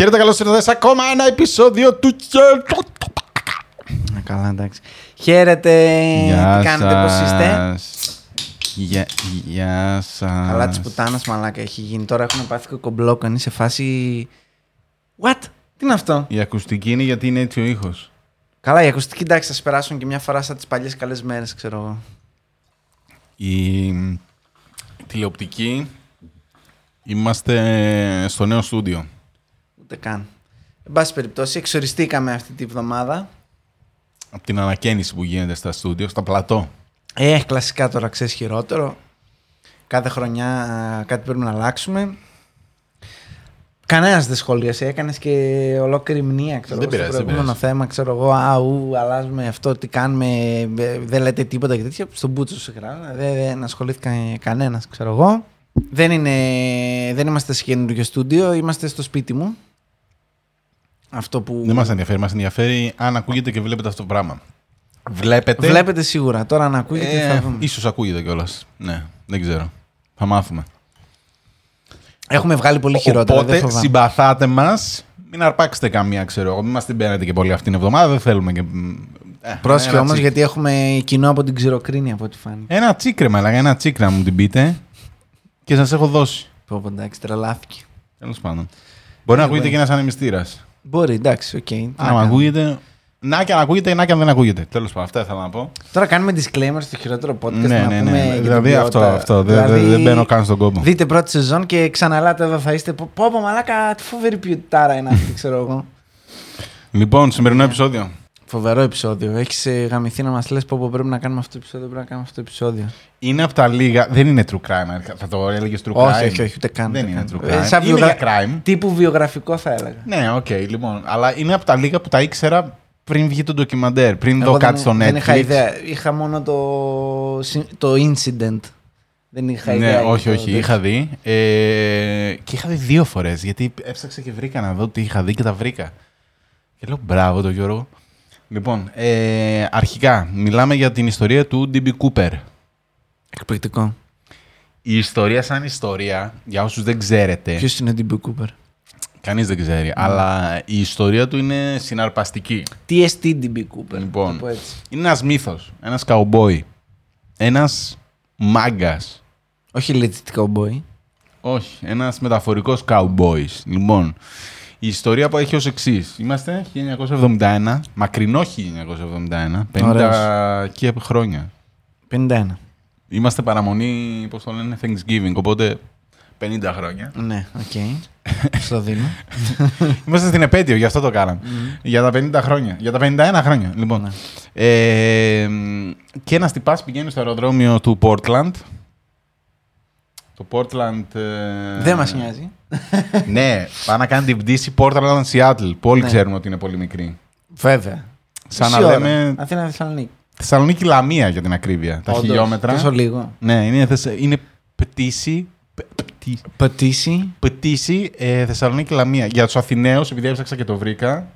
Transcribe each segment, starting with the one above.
Χαίρετε, καλώς ήρθατε σε ακόμα ένα επεισόδιο του Α, Καλά, εντάξει. Χαίρετε. Τι κάνετε, πώς είστε; Γεια, γεια σας. Καλά της πουτάνας μαλάκα έχει γίνει. Τώρα έχουμε πάθει κοκομπλόκο. Είναι σε φάση. What? Τι είναι αυτό; Η ακουστική είναι γιατί είναι έτσι ο ήχος. Καλά, η ακουστική εντάξει θα σε περάσουν και μια φορά σαν τις παλιές καλές μέρες, ξέρω εγώ. Η τηλεοπτική. Είμαστε στο νέο στούντιο. Ούτε καν. Εν πάση περιπτώσει, εξοριστήκαμε αυτή τη βδομάδα. Από την ανακαίνιση που γίνεται στα στούντιο, στα πλατό. Ε, κλασικά τώρα ξέρεις χειρότερο. Κάθε χρονιά α, κάτι πρέπει να αλλάξουμε. Κανένας δεν σχολίασε. Έκανες και ολόκληρη μνήμα. Ξέρω, Δεν εγώ, στο πειράζει, δεν προηγούμενο θέμα, ξέρω εγώ. Αου, αλλάζουμε αυτό, τι κάνουμε. ε, Δεν λέτε τίποτα και τέτοια. Στον Μπούτσο σε γράμμα. Δεν, δεν ασχολήθηκα κανένας, ξέρω εγώ. Δεν, είναι, δεν είμαστε σε καινούργιο στούντιο. Είμαστε στο σπίτι μου. Αυτό που. Δεν μας ενδιαφέρει. Μας ενδιαφέρει αν ακούγεται και βλέπετε αυτό το πράγμα. Βλέπετε; Βλέπετε σίγουρα. Τώρα να ακούγεται θα Ε, δούμε. ίσως ακούγεται κιόλας. Ναι, δεν ξέρω. Θα μάθουμε. Έχουμε βγάλει πολύ χειρότερα. δεν Οπότε φοβάμαι. συμπαθάτε μας. Μην αρπάξετε καμία, ξέρω εγώ. Μην μας την παίρνετε και πολύ αυτήν την εβδομάδα. Δεν θέλουμε και. Ε, Πρόσεχε ένα όμως τσίκ. γιατί έχουμε κοινό από την ξηροκρίνη από ό,τι φάνηκε. Ένα τσίκρεμα, αλλά ένα τσίκρα να μου την πείτε. Και σας έχω δώσει. Πω, πω, εντάξει, τρελάθηκε. Τέλος πάντων. Μπορεί να Ε, ακούγεται μπορεί. και ένας ανεμιστήρας. Μπορεί, εντάξει, οκ. τι να Αν κάνουμε. ακούγεται. Να και αν ακούγεται, να και αν δεν ακούγεται. Τέλος πάντων, αυτά ήθελα να πω. Τώρα κάνουμε disclaimer στο χειρότερο podcast. ναι, να ναι, πούμε ναι. για την Δηλαδή αυτό, ποιότητα. αυτό. Δεν- Δηλαδή, Δεν δεν μπαίνω καν στον κόπο. Δείτε πρώτη σεζόν και ξαναλάτε εδώ θα είστε. Πω, πω, πω, μαλάκα, τι φοβερή ποιοτάρα είναι αυτή, ξέρω εγώ. Λοιπόν, σημερινό επεισόδιο. Φοβερό επεισόδιο. Έχεις γαμηθεί να μας λες πω, πω πρέπει να κάνουμε αυτό το επεισόδιο, πρέπει να κάνουμε αυτό το επεισόδιο. Είναι από τα λίγα. Δεν είναι true crime. Θα το έλεγες true crime. όχι, όχι, όχι, ούτε καν. Δεν ούτε είναι καν. true Ε, crime. σαν Είναι βιογρα- για crime. Τύπου βιογραφικό θα έλεγα. Ναι, οκ, λοιπόν. Αλλά είναι από τα λίγα που τα ήξερα πριν βγει το ντοκιμαντέρ. Πριν Εγώ δω δεν- κάτι στο Netflix. Δεν είχα ιδέα. Είχα μόνο το, το incident. Δεν είχα Ναι, ιδέα. όχι, για το όχι. τέτοιο. Είχα δει. Ε, και είχα δει δύο φορές. Γιατί έψαξα και βρήκα να δω τι είχα δει και τα βρήκα. Και λέω μπράβο το Γιώργο. Λοιπόν, ε, αρχικά μιλάμε για την ιστορία του DB Cooper. Εκπληκτικό. Η ιστορία σαν ιστορία, για όσους δεν ξέρετε, Ποιος είναι ο DB Cooper. κανείς δεν ξέρει, αλλά η ιστορία του είναι συναρπαστική. TST DB Cooper. Λοιπόν. να το πω έτσι. Είναι ένας μύθος, ένας καουμπόι, ένας μάγκας, Όχι legit cowboy. όχι, ένας μεταφορικός cowboys. Λοιπόν, η ιστορία που έχει ως εξής. Είμαστε 1971, μακρινό 1971, 50 Ωραίος. και χρόνια. 51. Είμαστε παραμονή, πώς το λένε, Thanksgiving, οπότε 50 χρόνια. Ναι, οκ. Στο δίνω. Είμαστε στην επέτειο, γι' αυτό το κάναμε. Για τα 50 χρόνια. Για τα 51 χρόνια, λοιπόν. Ναι. Ε, μ, και ένας τυπάς πηγαίνει στο αεροδρόμιο του Portland. Το Portland. ε, Δεν μας νοιάζει. Ναι, πάει να κάνει την πτήση Portland Seattle. Που όλοι Ναι. ξέρουμε ότι είναι πολύ μικρή. Βέβαια. Σαν Μισή να ώρα. λέμε Αθήνα Θεσσαλονίκη. Θεσσαλονίκη Λαμία για την ακρίβεια. Τα Όντως, χιλιόμετρα. Τόσο λίγο. Ναι, είναι, θεσ- είναι πτήση. π- πτή- Πατήσει. Πτήση ε, Θεσσαλονίκη Λαμία. Για τους Αθηναίους, επειδή έψαξα και το βρήκα,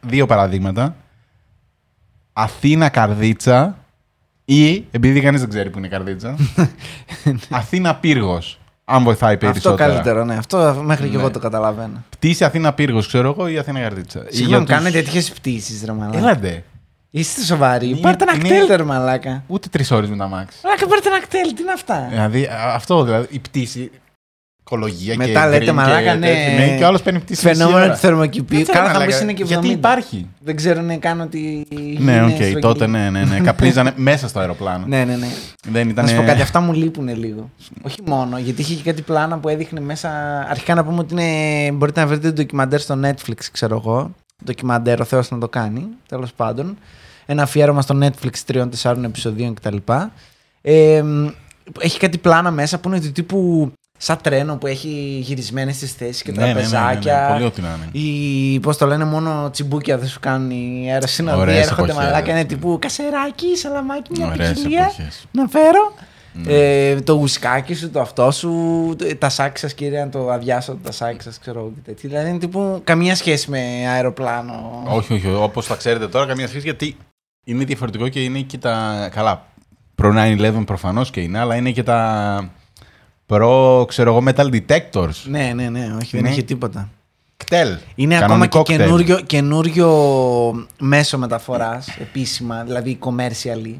δύο παραδείγματα. Αθήνα Καρδίτσα ή, επειδή κανείς δεν ξέρει που είναι η Καρδίτσα, Αθήνα Πύργος. Αν βοηθάει Αυτό περισσότερο. καλύτερο, ναι. Αυτό μέχρι και Ναι. εγώ το καταλαβαίνω. Πτήση Αθήνα Πύργος, ξέρω εγώ, ή Αθήνα Καρδίτσα. Συγγνώμη, Για τους- κάνετε τέτοιες πτήσεις, ρε μαλάκα. Έλατε. Είστε σοβαροί. Είναι- Πάρτε ένα είναι- κτέλ, ρε μαλάκα. Ούτε τρεις ώρες με τα μάξι. Μαλάκα, πάρτε ένα κτέλ, τι είναι αυτά; Δηλαδή, α- αυτό δηλαδή, η πτήση. Οικολογία Μετά και λέτε, green μαλάκα, και, ναι. τέτοιο, ναι, και ο άλλος παίρνει πτήση. μισή Φαινόμενο ώρα. του θερμοκηπίου. Δεν ξέρω Καλά, να θα μου λέγα, είναι και 70. Γιατί υπάρχει; Δεν ξέρουν καν ότι. Ναι, είναι οκ, στρογγυλή. τότε ναι, ναι, ναι. Καπνίζανε μέσα στο αεροπλάνο. Ναι, ναι, ναι. Δεν ήταν. Να σου πω κάτι, αυτά μου λείπουν λίγο. Όχι μόνο, γιατί είχε και κάτι πλάνα που έδειχνε μέσα. Αρχικά να πούμε ότι είναι... μπορείτε να βρείτε το ντοκιμαντέρ στο Netflix, ξέρω εγώ. Ντοκιμαντέρ, ο Θεός να το κάνει, τέλος πάντων. Ένα αφιέρωμα στο Netflix τριών-τεσσάρων επεισοδίων κτλ. Ε, μ, έχει κάτι πλάνα μέσα που είναι του τύπου σαν τρένο που έχει γυρισμένες τις θέσεις και Ναι, ναι, ναι, ναι, ναι, τραπεζάκια. Πολύ ό,τι να είναι. Ή πώς το λένε, μόνο τσιμπούκια δεν σου κάνουν οι αεροσύνοδοι. Ωραίες Έρχονται εποχές. μαλάκα, είναι τύπου κασεράκι, σαλαμάκι, μια Ωραίες ποικιλία εποχές. να φέρω. Ναι. Ε, το ουσκάκι σου, το αυτό σου, το- τα σάκη σα, κύριε, να το αδειάσω, τα σάκη σα, ξέρω εγώ και τέτοια. Δηλαδή είναι τύπου καμία σχέση με αεροπλάνο. Όχι, όχι, όπως τα ξέρετε τώρα, καμία σχέση γιατί είναι διαφορετικό και είναι και τα. Καλά, προ 9-11 προφανώς και είναι, αλλά είναι και τα προ, ξέρω εγώ, metal detectors. Ναι, ναι, ναι, όχι, δεν Ναι. είχε τίποτα. Κτέλ. Είναι Κανονικό ακόμα και κτέλ. καινούριο, καινούριο μέσο μεταφοράς επίσημα, δηλαδή commercially.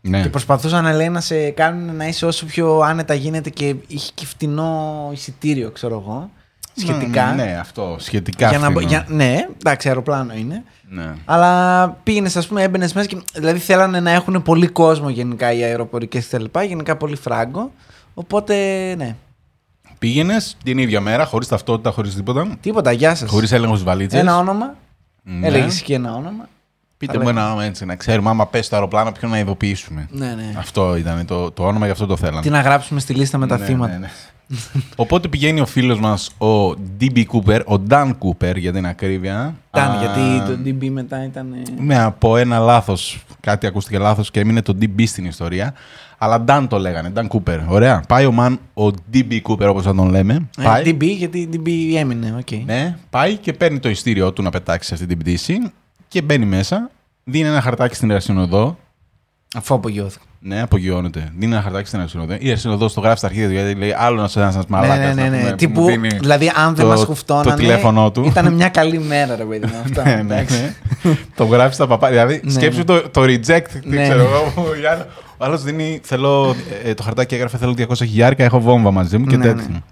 Ναι. Και προσπαθούσαν να λέει να σε κάνουν να είσαι όσο πιο άνετα γίνεται και είχε και φτηνό εισιτήριο, ξέρω εγώ. Σχετικά. Ναι, αυτό. Σχετικά. για να, μπο- φθηνό. για, ναι, εντάξει, αεροπλάνο είναι. Ναι. Αλλά πήγαινες, ας πούμε, έμπαινες μέσα και. Δηλαδή θέλανε να έχουν πολύ κόσμο γενικά οι αεροπορικές κτλ. Γενικά πολύ φράγκο. Οπότε, ναι. Πήγαινες την ίδια μέρα, χωρίς ταυτότητα, χωρίς τίποτα; Τίποτα, γεια σας. Χωρίς έλεγχος στις βαλίτσες; Ένα όνομα. Ναι. Έλεγες και ένα όνομα. Πείτε Αλλά- μου ένα όνομα έτσι, να ξέρουμε άμα πέσει το αεροπλάνο, ποιον να ειδοποιήσουμε. Ναι, ναι. Αυτό ήταν το, το όνομα, γι' αυτό το θέλανε. Τι να γράψουμε στη λίστα με τα Ναι, θύματα. ναι, ναι. Οπότε πηγαίνει ο φίλος μας, ο DB Cooper, ο Dan Cooper για την ακρίβεια. Ήταν, Α, γιατί το DB μετά ήταν. ε, Ναι, από ένα λάθος. Κάτι ακούστηκε λάθος και έμεινε το DB στην ιστορία. Αλλά Dan το λέγανε, Dan Cooper. Ωραία. Πάει ο man, ο DB Cooper όπως θα τον λέμε. ε, πάει, DB, γιατί DB έμεινε, οκ. ναι, πάει και παίρνει το εισιτήριό του να πετάξει σε αυτή την πτήση και μπαίνει μέσα. Δίνει ένα χαρτάκι στην αεροσυνοδό. Αφού απογειώθηκε. Ναι, απογειώνεται. Δίνει ένα χαρτάκι στην αεροσυνοδό. Η αεροσυνοδό το γράφει στα αρχίδια του γιατί λέει άλλο να σε ένα μαλάκα. ναι, ναι, ναι, ναι. Τύπου, δηλαδή, αν δεν το- μας το χουφτώνανε. τηλέφωνό του. Ήταν μια καλή μέρα, ρε παιδί μου. Αυτά. ναι, ναι, εντάξει. ναι. το γράφει στα παπάρια. Δηλαδή, Ναι, σκέψου ναι. το, το reject. Ναι, Δεν ξέρω ναι. εγώ. που η άλλη- Ο άλλος δίνει. Θέλω, ε, το χαρτάκι έγραφε θέλω 200 χιλιάρικα, έχω βόμβα μαζί μου και Ναι, τέτοιο.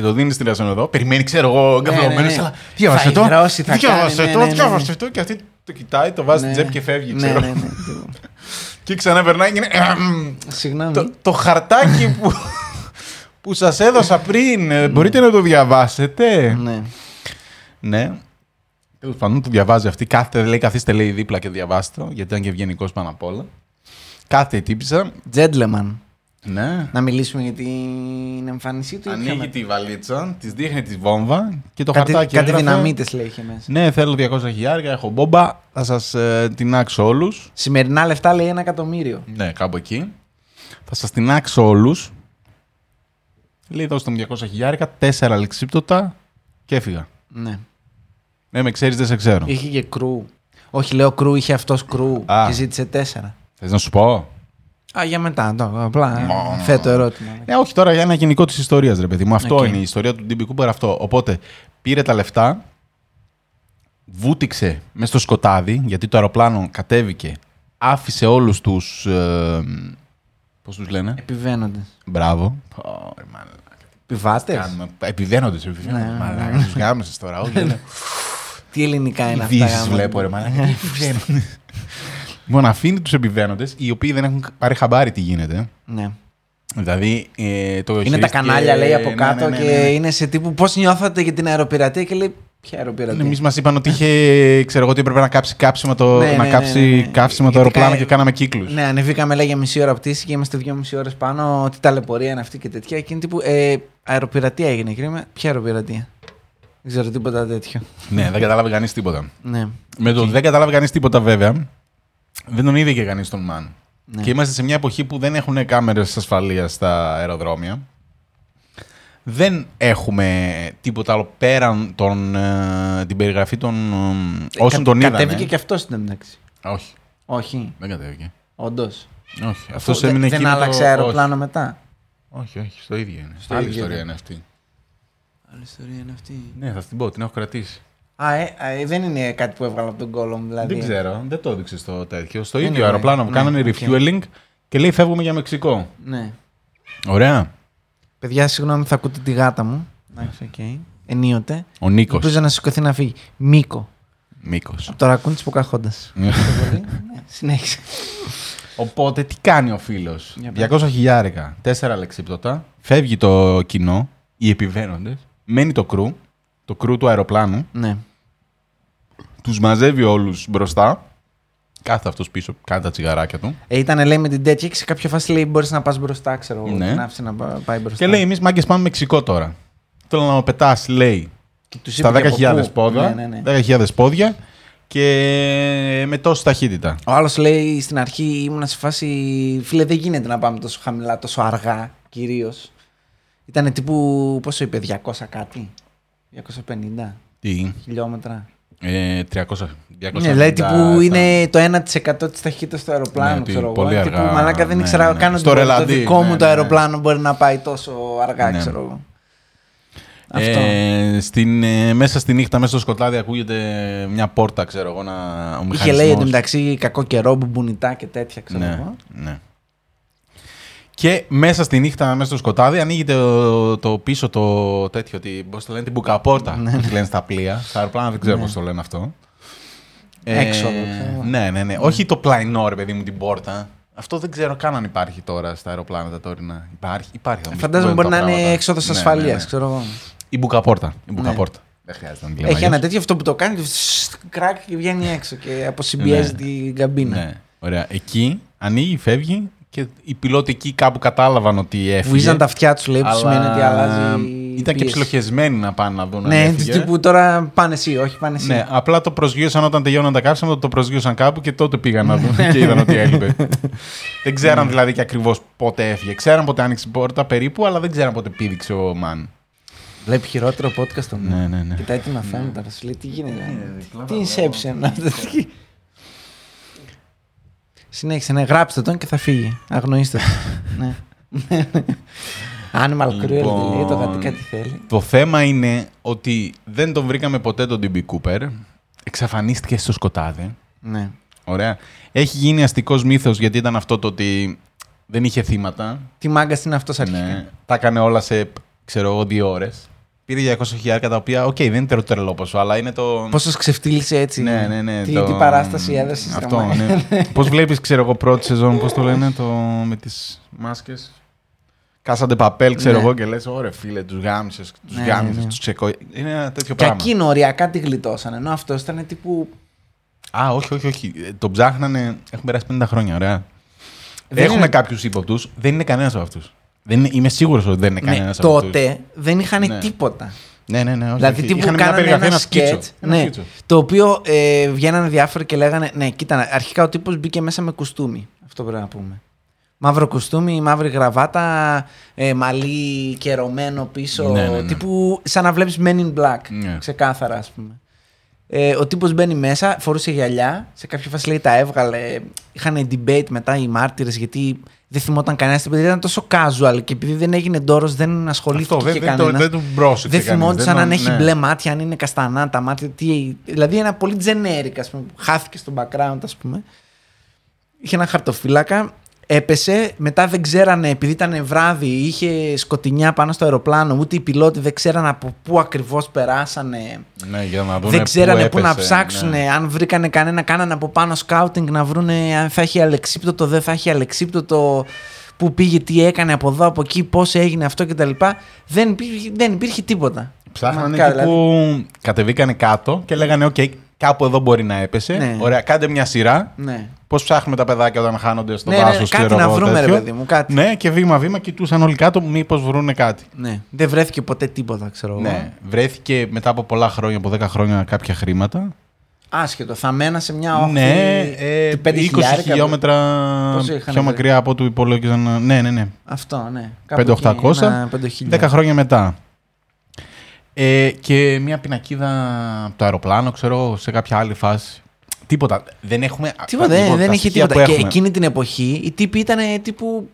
Ναι. Και το δίνεις στην Ερασινοδό. Περιμένει, ξέρω εγώ, Ναι, εγκαυλωμένο. ναι, ναι. Αλλά διάβασε Θα το. υδρώσει, θα Διάβασε κάνει, το, ναι, ναι, ναι, διάβασε ναι. το. Και αυτή το κοιτάει, το βάζει στην Ναι. τσέπη και φεύγει. Ναι, ξέρω. ναι, ναι. Και ξανά περνάει και είναι. «Εμ, Συγγνώμη. το, το χαρτάκι που, που σας έδωσα πριν, ε, μπορείτε να το διαβάσετε. Ναι. Ναι. Τέλος πάντων, το διαβάζει αυτή. Κάθεται, λέει, καθίστε λέει δίπλα και διαβάστε το, γιατί ήταν και ευγενικός πάνω απ' όλα. Κάθεται η τύπησα. Gentleman. Ναι. Να μιλήσουμε για την εμφάνισή του. ή Ανοίγει ποια- τη βαλίτσα, της δείχνει τη βόμβα και το Κάτι, χαρτάκι. κάτι έγραφε, δυναμίτες λέει είχε μέσα. Ναι, θέλω 200 χιλιάρια, έχω μπόμπα, θα σας ε, τεινάξω όλους. Σημερινά λεφτά λέει ένα εκατομμύριο. Ναι, κάπου εκεί. Θα σας τεινάξω όλους. Λέει, δώστε μου 200 χιλιάρικα, 4 λεξίπτωτα και έφυγα. Ναι. Ναι, με ξέρεις, δεν σε ξέρω. Είχε και crew. Όχι, λέω crew, είχε αυτός crew. Α. Και ζήτησε τέσσερα. Θες να σου πω; Α, για μετά. Το, απλά Μ. θέτω ερώτημα. Ε, όχι τώρα για ένα γενικό της ιστορίας, ρε παιδί μου. Αυτό Οκ. είναι η ιστορία του DB Cooper. Αυτό. Οπότε πήρε τα λεφτά, βούτηξε μέσα στο σκοτάδι, γιατί το αεροπλάνο κατέβηκε, άφησε όλους τους. Ε, Πώς τους λένε, Επιβαίνοντες. Μπράβο. Πω, ρε, μαλάκα. Επιβάτες; Κάνουμε. Επιβαίνοντες, επιβαίνοντες. Ναι, ναι, Μαλάκα, τους γάμισες τώρα. Όχι, είναι. Τι ελληνικά είναι αυτά. Ειδήσει γάμο. βλέπω, ρε μαλάκα. Τι επιβαίνοντες. Λοιπόν, αφήνει τους επιβαίνοντες, οι οποίοι δεν έχουν πάρει χαμπάρι τι γίνεται. Ναι. Δηλαδή, ε, το Είναι τα χειρίστηκε- κανάλια, λέει, από ναι, κάτω ναι, ναι, και ναι. είναι σε τύπου πώς νιώθατε για την αεροπειρατεία και λέει. Ποια αεροπειρατεία; Εμείς μας είπαν ότι είχε, ξέρω εγώ, ότι έπρεπε να κάψει, κάψιμα το, Ναι, να ναι, κάψει ναι, ναι, ναι. καύσιμο το Γιατί αεροπλάνο κα- και κάναμε κύκλους. Ναι, ανεβήκαμε λέει για μισή ώρα πτήση και είμαστε δυόμιση ώρες πάνω. Τι ταλαιπωρία είναι αυτή και τέτοια. Εκείνη τύπου. Ε, αεροπειρατεία έγινε. Και λέμε, ποια αεροπειρατεία; Δεν ξέρω τίποτα τέτοιο. Ναι, δεν κατάλαβε κανείς τίποτα. Ναι. Με το δεν κατάλαβε κανείς τίποτα, βέβαια, δεν τον είδε και κανείς τον Μαν. Ναι. Και είμαστε σε μια εποχή που δεν έχουν κάμερες ασφαλείας στα αεροδρόμια. Δεν έχουμε τίποτα άλλο πέραν τον, ε, την περιγραφή των ε, όσων τον είδαν. Κατέβηκε και αυτός στην εντάξει. Όχι, Όχι. δεν κατέβηκε. Όντως. Όχι. Αυτό έμεινε δεν εκείνο το- άλλαξε αεροπλάνο μετά; Όχι, όχι, στο ίδιο είναι. Στο Άλλη ίδιο ιστορία είναι. είναι αυτή. Άλλη ιστορία είναι αυτή. Ναι, θα την πω, την έχω κρατήσει. Α, ε, α, ε, δεν είναι κάτι που έβγαλα από τον κώλο μου. Δηλαδή. Δεν ξέρω, δεν το έδειξες στο τέτοιο. Στο Anyway, ίδιο αεροπλάνο που ναι, κάνανε οκ. refueling και λέει φεύγουμε για Μεξικό. Ναι. Ωραία. Παιδιά, συγγνώμη, θα ακούτε τη γάτα μου. Εντάξει, οκ. Ενίοτε. Ο Νίκος. Ελπίζω να σηκωθεί να φύγει. Μίκο. Μίκος. Από το ρακούν της Ποκαχόντα. ναι, συνέχισε. Οπότε τι κάνει ο φίλος; Για πες. 200 χιλιάρικα, 4 λεξίπτωτα. Φεύγει το κοινό, οι επιβαίνοντες. Μένει το κρού, το κρού του αεροπλάνου. Ναι. Τους μαζεύει όλους μπροστά. Κάθεται αυτός πίσω, κάνει τα τσιγαράκια του. Ε, ήταν λέει με την τέτοια και σε κάποια φάση λέει μπορείς να πας μπροστά, ξέρω εγώ. Ναι. Την άφησε να πα- πάει μπροστά. Και λέει: Εμείς μάγκες πάμε Μεξικό τώρα. Θέλω να με πετάς, λέει, Και τους στα είπε και από 10.000 πού. πόδια. Ναι, ναι, ναι. 10.000 πόδια και με τόση ταχύτητα. Ο άλλος λέει στην αρχή ήμουν σε φάση. Φίλε, δεν γίνεται να πάμε τόσο χαμηλά, τόσο αργά κυρίως. Ήταν τύπου. Πόσο είπε, 200 κάτι. 250 Τι, χιλιόμετρα. Ε, 300. 250 Ναι, δηλαδή τύπου στα- είναι το 1% της ταχύτητας του αεροπλάνου, Ναι, τι, ξέρω πολύ εγώ. αργά, Τύπου μαλάκα δεν ναι, ήξερα ναι. καν ότι Στο μπορεί το ρελαντί, δικό ναι, μου ναι, το ναι. αεροπλάνο μπορεί να πάει τόσο αργά, Ναι. ξέρω εγώ. Αυτό. Ε, στην, ε, μέσα στη νύχτα, μέσα στο σκοτάδι, ακούγεται μια πόρτα, ξέρω εγώ, να, ο Είχε μηχανισμός. λέει εντωμεταξύ κακό καιρό, μπουμπουνιτά και τέτοια, ξέρω ναι, εγώ. ναι. Και μέσα στη νύχτα, μέσα στο σκοτάδι, ανοίγει το, το πίσω το τέτοιο, τη, πώς το λένε, την μπουκαπόρτα, Ναι, που τη λένε στα πλοία. Στα αεροπλάνα δεν ξέρω πώς το λένε αυτό. Έξοδο, ξέρω. ναι, ναι, ναι. Όχι το πλαϊνό, ρε παιδί μου, την πόρτα. Αυτό δεν ξέρω καν αν υπάρχει τώρα στα αεροπλάνα τα τωρινά. Υπάρχει, υπάρχει. θα μου πεις, Φαντάζομαι πού μπορεί να τα είναι πράγματα. έξοδος Ναι, ασφαλείας, ναι, ναι. ξέρω εγώ. Η μπουκαπόρτα. Η μπουκαπόρτα. Δεν χρειάζεται να τη λέμε Έχει ένα αλλιώς. τέτοιο αυτό που το κάνει, σστ, κράκ και βγαίνει έξω και αποσυμπιέζει Ναι. την καμπίνα. Ναι, ωραία. Εκεί ανοίγει, φεύγει και οι πιλότοι εκεί κάπου κατάλαβαν ότι έφυγε. Βουίζαν τα αυτιά τους, λέει, που αλλά σημαίνει ότι αλλάζει. η Ήταν και πίεση. ψιλοχεσμένοι να πάνε να δουν αν Ναι, έφυγε. του τύπου τώρα πάνε εσύ, όχι πάνε εσύ. Ναι, απλά το προσγείωσαν όταν τελειώναν τα κάψιμα, το προσγείωσαν κάπου και τότε πήγαν να δουν και είδαν ότι έλειπε. δεν Ναι. ξέραν δηλαδή και ακριβώς πότε έφυγε. Ξέραν πότε άνοιξε η πόρτα περίπου, αλλά δεν ξέραν πότε πήδηξε ο Μαν. Βλέπει χειρότερο podcast τον. Ναι, ναι, ναι. Κοιτάει τι μαθαίνει τώρα, σου λέει τι γίνεται; Τι inception αυτό. τι- Συνέχισε, ναι, γράψτε τον και θα φύγει. Αγνοήστε τον. ναι. Animal cruelty Λοιπόν, λέει, το γατί κάτι θέλει. Το θέμα είναι ότι δεν τον βρήκαμε ποτέ τον DB Cooper. Εξαφανίστηκε στο σκοτάδι. Ναι. Ωραία. Έχει γίνει αστικός μύθος γιατί ήταν αυτό το ότι δεν είχε θύματα. Τι μάγκα είναι αυτός αρχικά; Ναι. Τα έκανε όλα σε, ξέρω εγώ, δύο ώρες. Πήρε 200 χιλιάρικα τα οποία, οκ, δεν είναι τερο- τρελό ποσό, αλλά είναι το. Πόσο ξεφτίλισε έτσι; Ναι, ναι, ναι. Τι, το... τι παράσταση έδωσες. Αυτό, ναι. πώς βλέπεις, ξέρω εγώ, πρώτη σεζόν, πώς το λένε, το... με τις μάσκες; Casa de Papel, ξέρω Ναι. εγώ, και λες: Ωραία, φίλε, τους γάμησες, τους Ναι, γάμησες, ναι, ναι. τους ξεκο... Είναι ένα τέτοιο Και πράγμα. εκείνο οριακά τη γλιτώσαν. Ενώ αυτός ήταν τύπου. Α, όχι, όχι, όχι. Ε, Το ψάχνανε. Έχουν περάσει 50 χρόνια, ωραία. Δεν Έχουμε είναι- κάποιους ύποπτους. Δεν είναι κανένας από αυτούς. Είμαι σίγουρος ότι δεν είναι κανένας Ναι, από αυτούς. τότε δεν είχαν Ναι. τίποτα. Ναι, ναι, ναι. Όχι, Δηλαδή, όχι. τύπου Είχαν μια κάνανε περιγραφή, ένα σκίτσο. σκέτ, Ένα ναι, σκίτσο. το οποίο ε, βγαίνανε διάφοροι και λέγανε, ναι, κοίτα, αρχικά ο τύπος μπήκε μέσα με κουστούμι, αυτό πρέπει να πούμε. Μαύρο κουστούμι, μαύρη γραβάτα, ε, μαλλί κερωμένο πίσω, Ναι, ναι, ναι. τύπου σαν να βλέπεις Men in Black, Ναι. ξεκάθαρα ας πούμε. Ε, ο τύπος μπαίνει μέσα, φορούσε γυαλιά, σε κάποια φάση λέει τα έβγαλε, είχαν debate μετά οι μάρτυρες γιατί δεν θυμόταν κανένας, επειδή ήταν τόσο casual και επειδή δεν έγινε ντόρος δεν ασχολήθηκε Αυτό δεν, και δεν, το, κανένας. δεν του μπρόσεξε Δεν κανείς. θυμόντουσαν τον- αν έχει ναι. μπλε μάτια, αν είναι καστανά τα μάτια. Τι... Δηλαδή ένα πολύ generic, ας πούμε, που χάθηκε στο background, ας πούμε. Είχε ένα χαρτοφύλακα, έπεσε, μετά δεν ξέρανε, επειδή ήταν βράδυ, είχε σκοτεινιά πάνω στο αεροπλάνο, ούτε οι πιλότοι δεν ξέρανε από πού ακριβώς περάσανε. Ναι, για να δουν δεν ξέρανε πού να έπεσε, ψάξουν, ναι. αν βρήκανε κανένα, κάνανε από πάνω scouting να βρούνε αν θα έχει αλεξίπτωτο, δεν θα έχει αλεξίπτωτο, πού πήγε, τι έκανε από εδώ, από εκεί, πώς έγινε αυτό κτλ. Δεν υπήρχε, δεν υπήρχε τίποτα. Ψάχνανε Πραγματικά, τύπου. Κατεβήκανε κάτω και λέγανε: Οκ, κάπου εδώ μπορεί να έπεσε. Ναι. Ωραία, κάντε μια σειρά. Ναι. Πώς ψάχνουμε τα παιδάκια όταν χάνονται στο Ναι, ναι, δάσος. κάτι να βρούμε, ρε παιδί μου, κάτι. Ναι, και βήμα-βήμα κοιτούσαν όλοι κάτω, μήπως βρούνε κάτι. Ναι. Δεν βρέθηκε ποτέ τίποτα, ξέρω εγώ. Ναι, βρέθηκε μετά από πολλά χρόνια, από 10 χρόνια, κάποια χρήματα. Άσχετο. Θα μένα σε μια όχθη. ναι, ε, του 5 20 χιλιάρικα. χιλιόμετρα Πόσο είχαν πιο βρει; μακριά από ό,τι υπολόγιζαν. Ναι, ναι, ναι. Αυτό, ναι. Κάπου 5-800, εκεί, ένα 5.000. 10 χρόνια μετά. Ε, και μια πινακίδα από το αεροπλάνο, ξέρω, σε κάποια άλλη φάση. Τίποτα. Δεν έχουμε. Τίποτα, λοιπόν, δεν, δεν τα είχε στοιχεία τίποτα. που Και έχουμε. εκείνη την εποχή οι τύποι ήταν τύπου.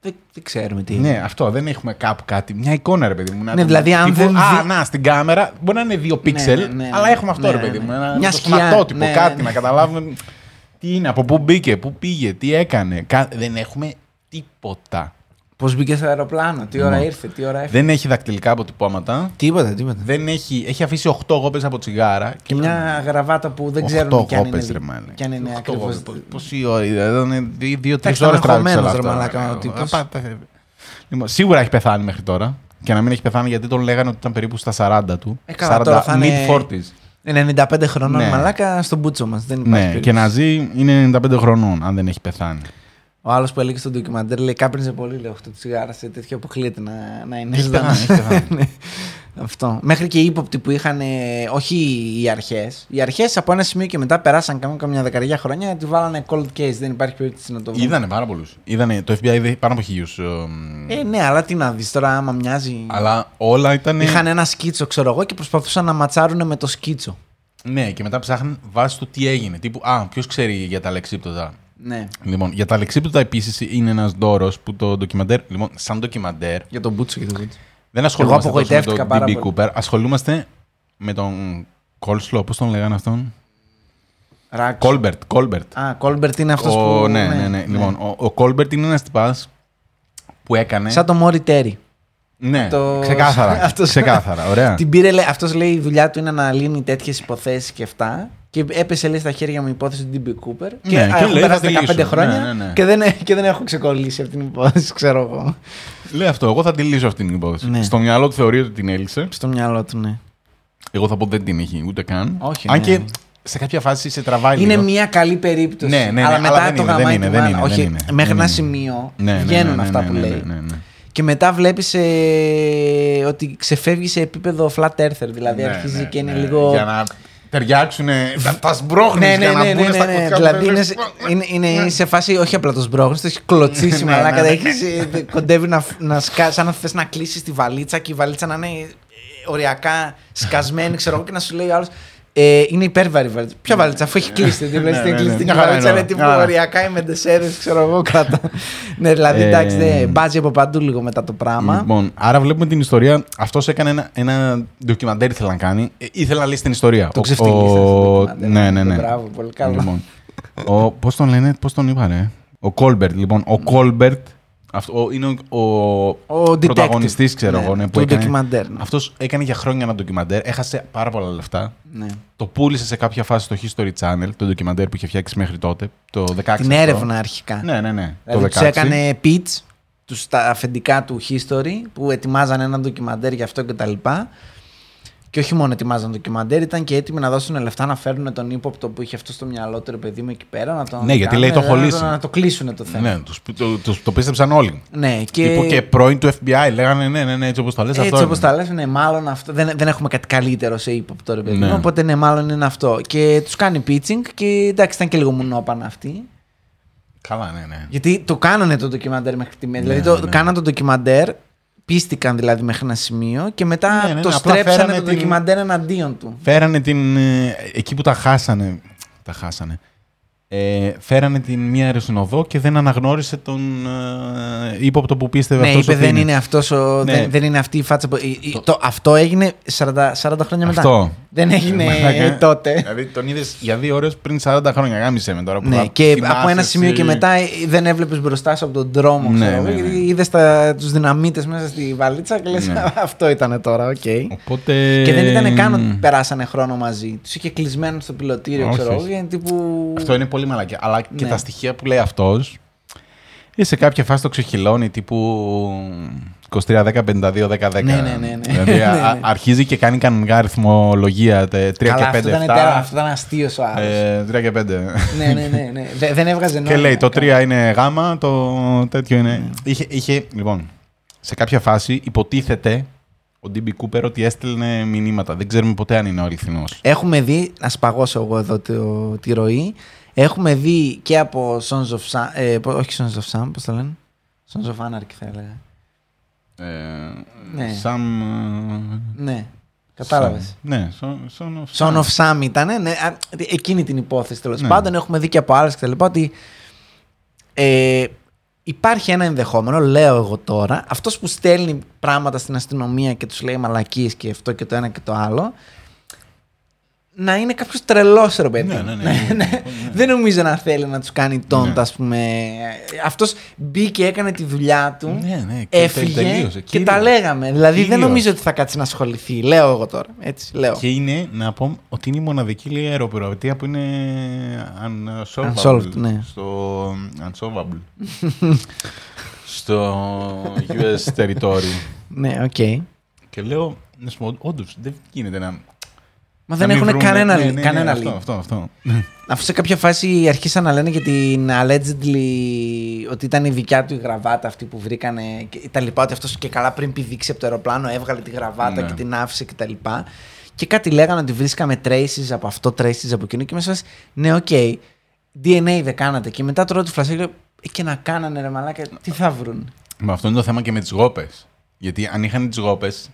Δεν, δεν ξέρουμε τι. Ναι, αυτό. Δεν έχουμε κάπου κάτι. Μια εικόνα, ρε παιδί μου. να Ναι, δούμε. δηλαδή, αν Τύπου, δεν Α, δει- να, στην κάμερα μπορεί να είναι δύο πίξελ, ναι, ναι, αλλά ναι. έχουμε αυτό, Ναι, ρε παιδί ναι, μου. ναι. Ένα, Μια το σκιά, σωματότυπο, ναι, κάτι ναι. να καταλάβουμε τι είναι, από πού μπήκε, πού πήγε, τι έκανε. Κα- Δεν έχουμε τίποτα. Πώς μπήκε στο αεροπλάνο, τι ώρα Ναι. ήρθε, τι ώρα έφυγε. Δεν έχει δακτυλικά αποτυπώματα. Τίποτα, τίποτα. Δεν έχει, έχει αφήσει 8 γόπες από τσιγάρα. Και μια γραβάτα που δεν ξέρουν Οχτώ κι αν είναι, γόπες, δι- ρε μάλακα. κι αν είναι Οχτώ ακριβώς. γόπες. Πώς- Πόση ώρα ήταν, δύο-τρει Εντάξει, ώρες ήταν τράβηξε όλο αγχωμένος, ρε αυτό. μαλάκα, ο Ε, τύπος. α, πάτε. Λοιπόν, σίγουρα έχει πεθάνει μέχρι τώρα. Και να μην έχει πεθάνει γιατί τον λέγανε ότι ήταν περίπου στα 40 του. Ε, καλά, τώρα θα είναι- mid-40s. 95 χρονών Ναι. μαλάκα στον μπούτσο μας. Δεν υπάρχει Ναι, περίπτωση. και να ζει είναι 95 χρονών, αν δεν έχει πεθάνει. Ο άλλος που έλεγε στο ντοκιμαντέρ λέει κάπνιζε πολύ λέω αυτό το τσιγάρα σε τέτοιο αποκλείεται να, να είναι Έχει ζωντανό. πεθάνει, έχει πεθάνει. Ναι. Αυτό. Μέχρι και οι ύποπτοι που είχαν, ε, όχι οι αρχές. Οι αρχές από ένα σημείο και μετά περάσαν καμιά, καμιά δεκαετία χρόνια, τη βάλανε cold case. Δεν υπάρχει περίπτωση να το βρουν. Είδανε πάρα πολλούς. Είδανε, το FBI είδε πάνω από χίλιους. Ε, ναι, αλλά τι να δεις τώρα, άμα μοιάζει. αλλά όλα ήταν. Είχαν ένα σκίτσο, ξέρω εγώ, και προσπαθούσαν να ματσάρουν με το σκίτσο. Ναι, και μετά ψάχνουν βάσει του τι έγινε. Τύπου, Α, ποιος ξέρει για τα λεξίπτωτα. Ναι. Λοιπόν, για τα λεξίπτωτα επίσης είναι ένας δώρος που το ντοκιμαντέρ. Λοιπόν, σαν ντοκιμαντέρ Για τον Μπούτσο και τον Μπούτσο. Δεν ασχολούμαστε Εγώ τόσο με απογοητεύτηκα τον πάρα DB πολύ. Cooper. Ασχολούμαστε με τον coleslaw, πώς τον λέγανε αυτόν; Ράξ. Κόλμπερτ. Κόλμπερτ. Α, Κόλμπερτ είναι αυτός Ο- που. ναι, ναι, ναι. Λοιπόν, ο, ο Κόλμπερτ είναι ένας τυπάς που έκανε. Σαν το Μόρι Τέρι. Ναι, το- ξεκάθαρα. αυτός- ξεκάθαρα. Ωραία. Την πήρε, λέει, αυτός λέει η δουλειά του είναι να λύνει τέτοιες υποθέσεις και αυτά. Και έπεσε λέει στα χέρια μου η υπόθεση του DB Cooper. Και, Ναι, α, και έχουν λέει, θα περάσει 15 τη λύσω. χρόνια Ναι, ναι, ναι. Και, δεν, και δεν έχω ξεκολλήσει από την υπόθεση, ξέρω εγώ. Λέει αυτό. Εγώ θα τη λύσω αυτή την υπόθεση. Ναι. Στο μυαλό του θεωρεί ότι την έλυσε. Στο μυαλό του, ναι. Εγώ θα πω δεν την έχει ούτε καν. Όχι, Αν ναι. και σε κάποια φάση σε τραβάει Είναι λίγο. μια καλή περίπτωση. Ναι, ναι, ναι, αλλά αλλά μετά δεν το είναι, δεν γαμάκι είναι, του δεν μάλλον. είναι, Όχι, δεν είναι. μέχρι Δεν ένα είναι. σημείο Ναι, ναι, βγαίνουν ναι, αυτά ναι, που ναι, λέει. ναι, ναι, ναι. Και μετά βλέπεις ε, ότι ξεφεύγει σε επίπεδο flat earther. Δηλαδή Ναι, αρχίζει ναι, και είναι ναι. λίγο. Για να ταιριάξουν. Τα, τα σμπρώχνεις Ναι, ναι, για να ναι, ναι, μπουν ναι, στα ναι. κουτιά. Δηλαδή είναι, λες, είναι, είναι, είναι σε φάση όχι απλά το σμπρώχνεις, το έχει κλωτσίσει Ναι, με ναι, αλλά ναι. έχεις, ε, κοντεύει να, να σκά, σαν να θες να κλείσεις τη βαλίτσα και η βαλίτσα να είναι ε, οριακά σκασμένη, ξέρω εγώ, και να σου λέει ο άλλος ε, είναι υπέρβαρη η βαλίτσα. Ποια βαλίτσα, αφού έχει κλείσει. Δεν Ναι, βλέπει ναι, την ναι. κλειστή Μια χαρά βαλίτσα, είναι είναι όλα. τύπου Μια χαρά. οριακά οι μεντεσέρε, ξέρω εγώ, κράτα. ναι, δηλαδή Ε, εντάξει, δεν μπάζει από παντού λίγο μετά το πράγμα. Λοιπόν, άρα βλέπουμε την ιστορία. Αυτός έκανε ένα, ένα ντοκιμαντέρ ήθελε να κάνει. Ε, ήθελε να λύσει την ιστορία. Το Ο- ξεφτυλίσατε ο- στο ντοκιμαντέρ. Ναι, ναι, ναι. Μπράβο, πολύ καλό. Λοιπόν, ο, πώς τον λένε, πώς τον είπανε. Ο Κόλμπερτ, λοιπόν. Ο Κόλμπερτ αυτό, είναι ο, ο, Ο detective. πρωταγωνιστής, ξέρω εγώ, ναι, που του έκανε- ντοκιμαντέρ. ναι. Αυτός έκανε για χρόνια ένα ντοκιμαντέρ, έχασε πάρα πολλά λεφτά. Ναι. Το πούλησε σε κάποια φάση στο History Channel, το ντοκιμαντέρ που είχε φτιάξει μέχρι τότε, το 16. Την αυτό. έρευνα αρχικά. Ναι, ναι, ναι. Δηλαδή το τους 16. έκανε pitch τους, τα αφεντικά του History που ετοιμάζαν ένα ντοκιμαντέρ για αυτό και τα λοιπά. Και όχι μόνο ετοιμάζαν ντοκιμαντέρ, ήταν και έτοιμοι να δώσουν λεφτά να φέρουν τον ύποπτο που είχε αυτό στο μυαλό του ρε παιδί μου εκεί πέρα. Να τον Ναι, γιατί λέει, το έχω να- λύσει. Να, το κλείσουν το θέμα. Ναι, τους, το, τους- το πίστεψαν όλοι. Ναι, και, Και... και πρώην του FBI λέγανε ναι, ναι, ναι, έτσι όπως το λες έτσι αυτό όπως είναι. τα λες, ναι, μάλλον αυτό. Δεν, δεν έχουμε κάτι καλύτερο σε ύποπτο ρε παιδί Ναι. μου. Οπότε ναι, μάλλον είναι αυτό. Και τους κάνει pitching και εντάξει, ήταν και λίγο μουνόπαν αυτοί. Καλά, ναι, ναι. Γιατί το κάνανε το ντοκιμαντέρ μέχρι τη μέση. Ναι, δηλαδή το ναι. κάνανε το ντοκιμαντέρ, πίστηκαν δηλαδή μέχρι ένα σημείο και μετά Ναι, ναι, ναι, το απλά στρέψανε φέρανε το την- ντοκιμαντέρ εναντίον του. Φέρανε την. ε, εκεί που τα χάσανε. Τα χάσανε. Ε, φέρανε την μία αεροσυνοδό και δεν αναγνώρισε τον ε, ύποπτο που πίστευε Ναι, αυτός είπε ότι δεν είναι, αυτός ο, Ναι. δεν, δεν είναι αυτή η φάτσα που. η- η- Το- το, αυτό έγινε 40, 40 χρόνια μετά. Αυτό. Δεν έγινε Μαλάκα. τότε. Δηλαδή τον είδες για δύο ώρες πριν 40 χρόνια. Γάμησέ με τώρα που Ναι, θα και θυμάσαι από ένα σημείο εσύ. και μετά ε, δεν έβλεπες μπροστά σου από τον δρόμο. Ναι, ξέρω, ναι, ναι. Γιατί είδες τους δυναμίτες μέσα στη βαλίτσα και λες: Ναι. Αυτό ήταν τώρα, οκ. Οπότε. Και δεν ήταν καν ότι περάσανε χρόνο μαζί. Τους είχε κλεισμένους στο πιλωτήριο, Όχι, ξέρω εγώ. όχι. γιατί Τύπου... Αυτό είναι πολύ μαλακιά. Αλλά και Ναι. τα στοιχεία που λέει αυτός. σε κάποια φάση το ξεχυλώνει τύπου 23-10-52-10-10. Ναι, ναι, ναι, ναι. Δηλαδή Ναι, α- ναι. αρχίζει και κάνει κανονικά αριθμολογία 3 και 5. Καλά, αυτό ήταν, τέρα, αυτό ήταν αστείος ο άλλος. Ε, 3 και 5. ναι, ναι, ναι. ναι. Δε- δεν έβγαζε νόημα. και λέει το 3 καν. είναι γάμα, το τέτοιο είναι. Ναι. Είχε, είχε, λοιπόν, σε κάποια φάση υποτίθεται ο DB Cooper ότι έστελνε μηνύματα. Δεν ξέρουμε ποτέ αν είναι ο αληθινός. Έχουμε δει, να σπαγώσω εγώ εδώ το, τη ροή, έχουμε δει και από Sons of Sam, ε, πο- όχι Sons of Sam, πώς το λένε, Sons of Anarchy θα έλεγα. Ε, Ναι. Sam. Ναι, κατάλαβες. Sam. Ναι, Son, son of Son of Sam ήταν, ναι, α, εκείνη την υπόθεση τέλος Ναι. πάντων. Έχουμε δει και από άλλες κτλ. Ότι ε, υπάρχει ένα ενδεχόμενο, λέω εγώ τώρα, αυτός που στέλνει πράγματα στην αστυνομία και τους λέει μαλακίες και αυτό και το ένα και το άλλο, να είναι κάποιος τρελός, ρε παιδί. Ναι, ναι, ναι. Ναι. Δεν νομίζω να θέλει να τους κάνει taunt, α, Ναι. ας πούμε. Αυτός μπήκε, έκανε τη δουλειά του. Ναι, ναι, και Έφυγε τελείωσε. και Κύριος. τα λέγαμε. Δηλαδή δεν Κύριος. νομίζω ότι θα κάτσει να ασχοληθεί. Λέω εγώ τώρα. Έτσι, λέω. Και είναι να πω ότι είναι η μοναδική λέει, αεροπειρατεία που είναι unsolvable. Unsolved, ναι. Στο unsolvable. στο US territory. Ναι, οκ. Και λέω, να σου πω, όντως, δεν γίνεται να... Μα να δεν μην έχουν βρούμε- κανένα, ναι, ναι, ναι, κανένα αυτό, lead. αυτό, αυτό. Αφού σε κάποια φάση αρχίσαν να λένε για την allegedly ότι ήταν η δικιά του η γραβάτα αυτή που βρήκανε και τα λοιπά, ότι αυτός και καλά πριν πηδήξει από το αεροπλάνο έβγαλε τη γραβάτα Ναι. και την άφησε και τα λοιπά. Και κάτι λέγανε ότι βρίσκαμε traces από αυτό, traces από εκείνο και μέσα σας, ναι, οκ, DNA δεν κάνατε. Και μετά τώρα την φλασιά λέω, «Ε, και να κάνανε ρε μαλάκα, τι θα βρουν. Μα αυτό είναι το θέμα και με τις γόπες. Γιατί αν είχαν τις γόπες,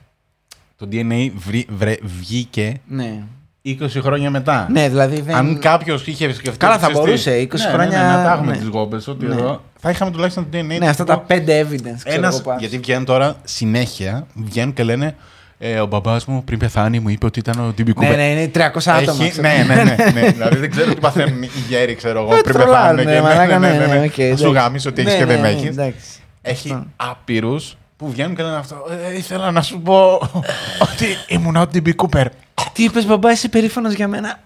το DNA βρει- βρε- βγήκε Ναι. 20 χρόνια μετά. Ναι, δηλαδή δεν. Αν κάποιος είχε σκεφτεί. Καλά, θα ξέρεις τι, μπορούσε, 20 ναι, χρόνια, Ναι, ναι, να τα έχουμε ναι. τις γόπες. Ότι Ναι. εδώ θα είχαμε τουλάχιστον το DNA. Ναι, αυτά τα 5 evidence. Ξέρω Ένας, εγώ, πας. γιατί βγαίνουν τώρα συνέχεια, βγαίνουν και λένε ε, ο μπαμπάς μου πριν πεθάνει μου είπε ότι ήταν ο DB Ναι, Κούπερ. ναι, είναι 300 άτομα. Έχει, ξέρω. ναι, ναι, ναι, ναι. δηλαδή δεν ξέρω τι παθαίνουν οι γέροι, ξέρω εγώ, Ε, πριν τρολάρουν, πεθάνουν. ναι, και- μαλάκα, ναι, ναι, οκ, Θα σου εντάξει. γάμισε ότι έχεις Ναι, και δεν ναι, έχεις. εντάξει. Έχει Αυτό. άπειρους που βγαίνουν και λένε αυτό. «Ε, ήθελα να σου πω ότι ήμουν ο Τιμπι Κούπερ. Τι είπες, μπαμπά, είσαι περήφανος για μένα.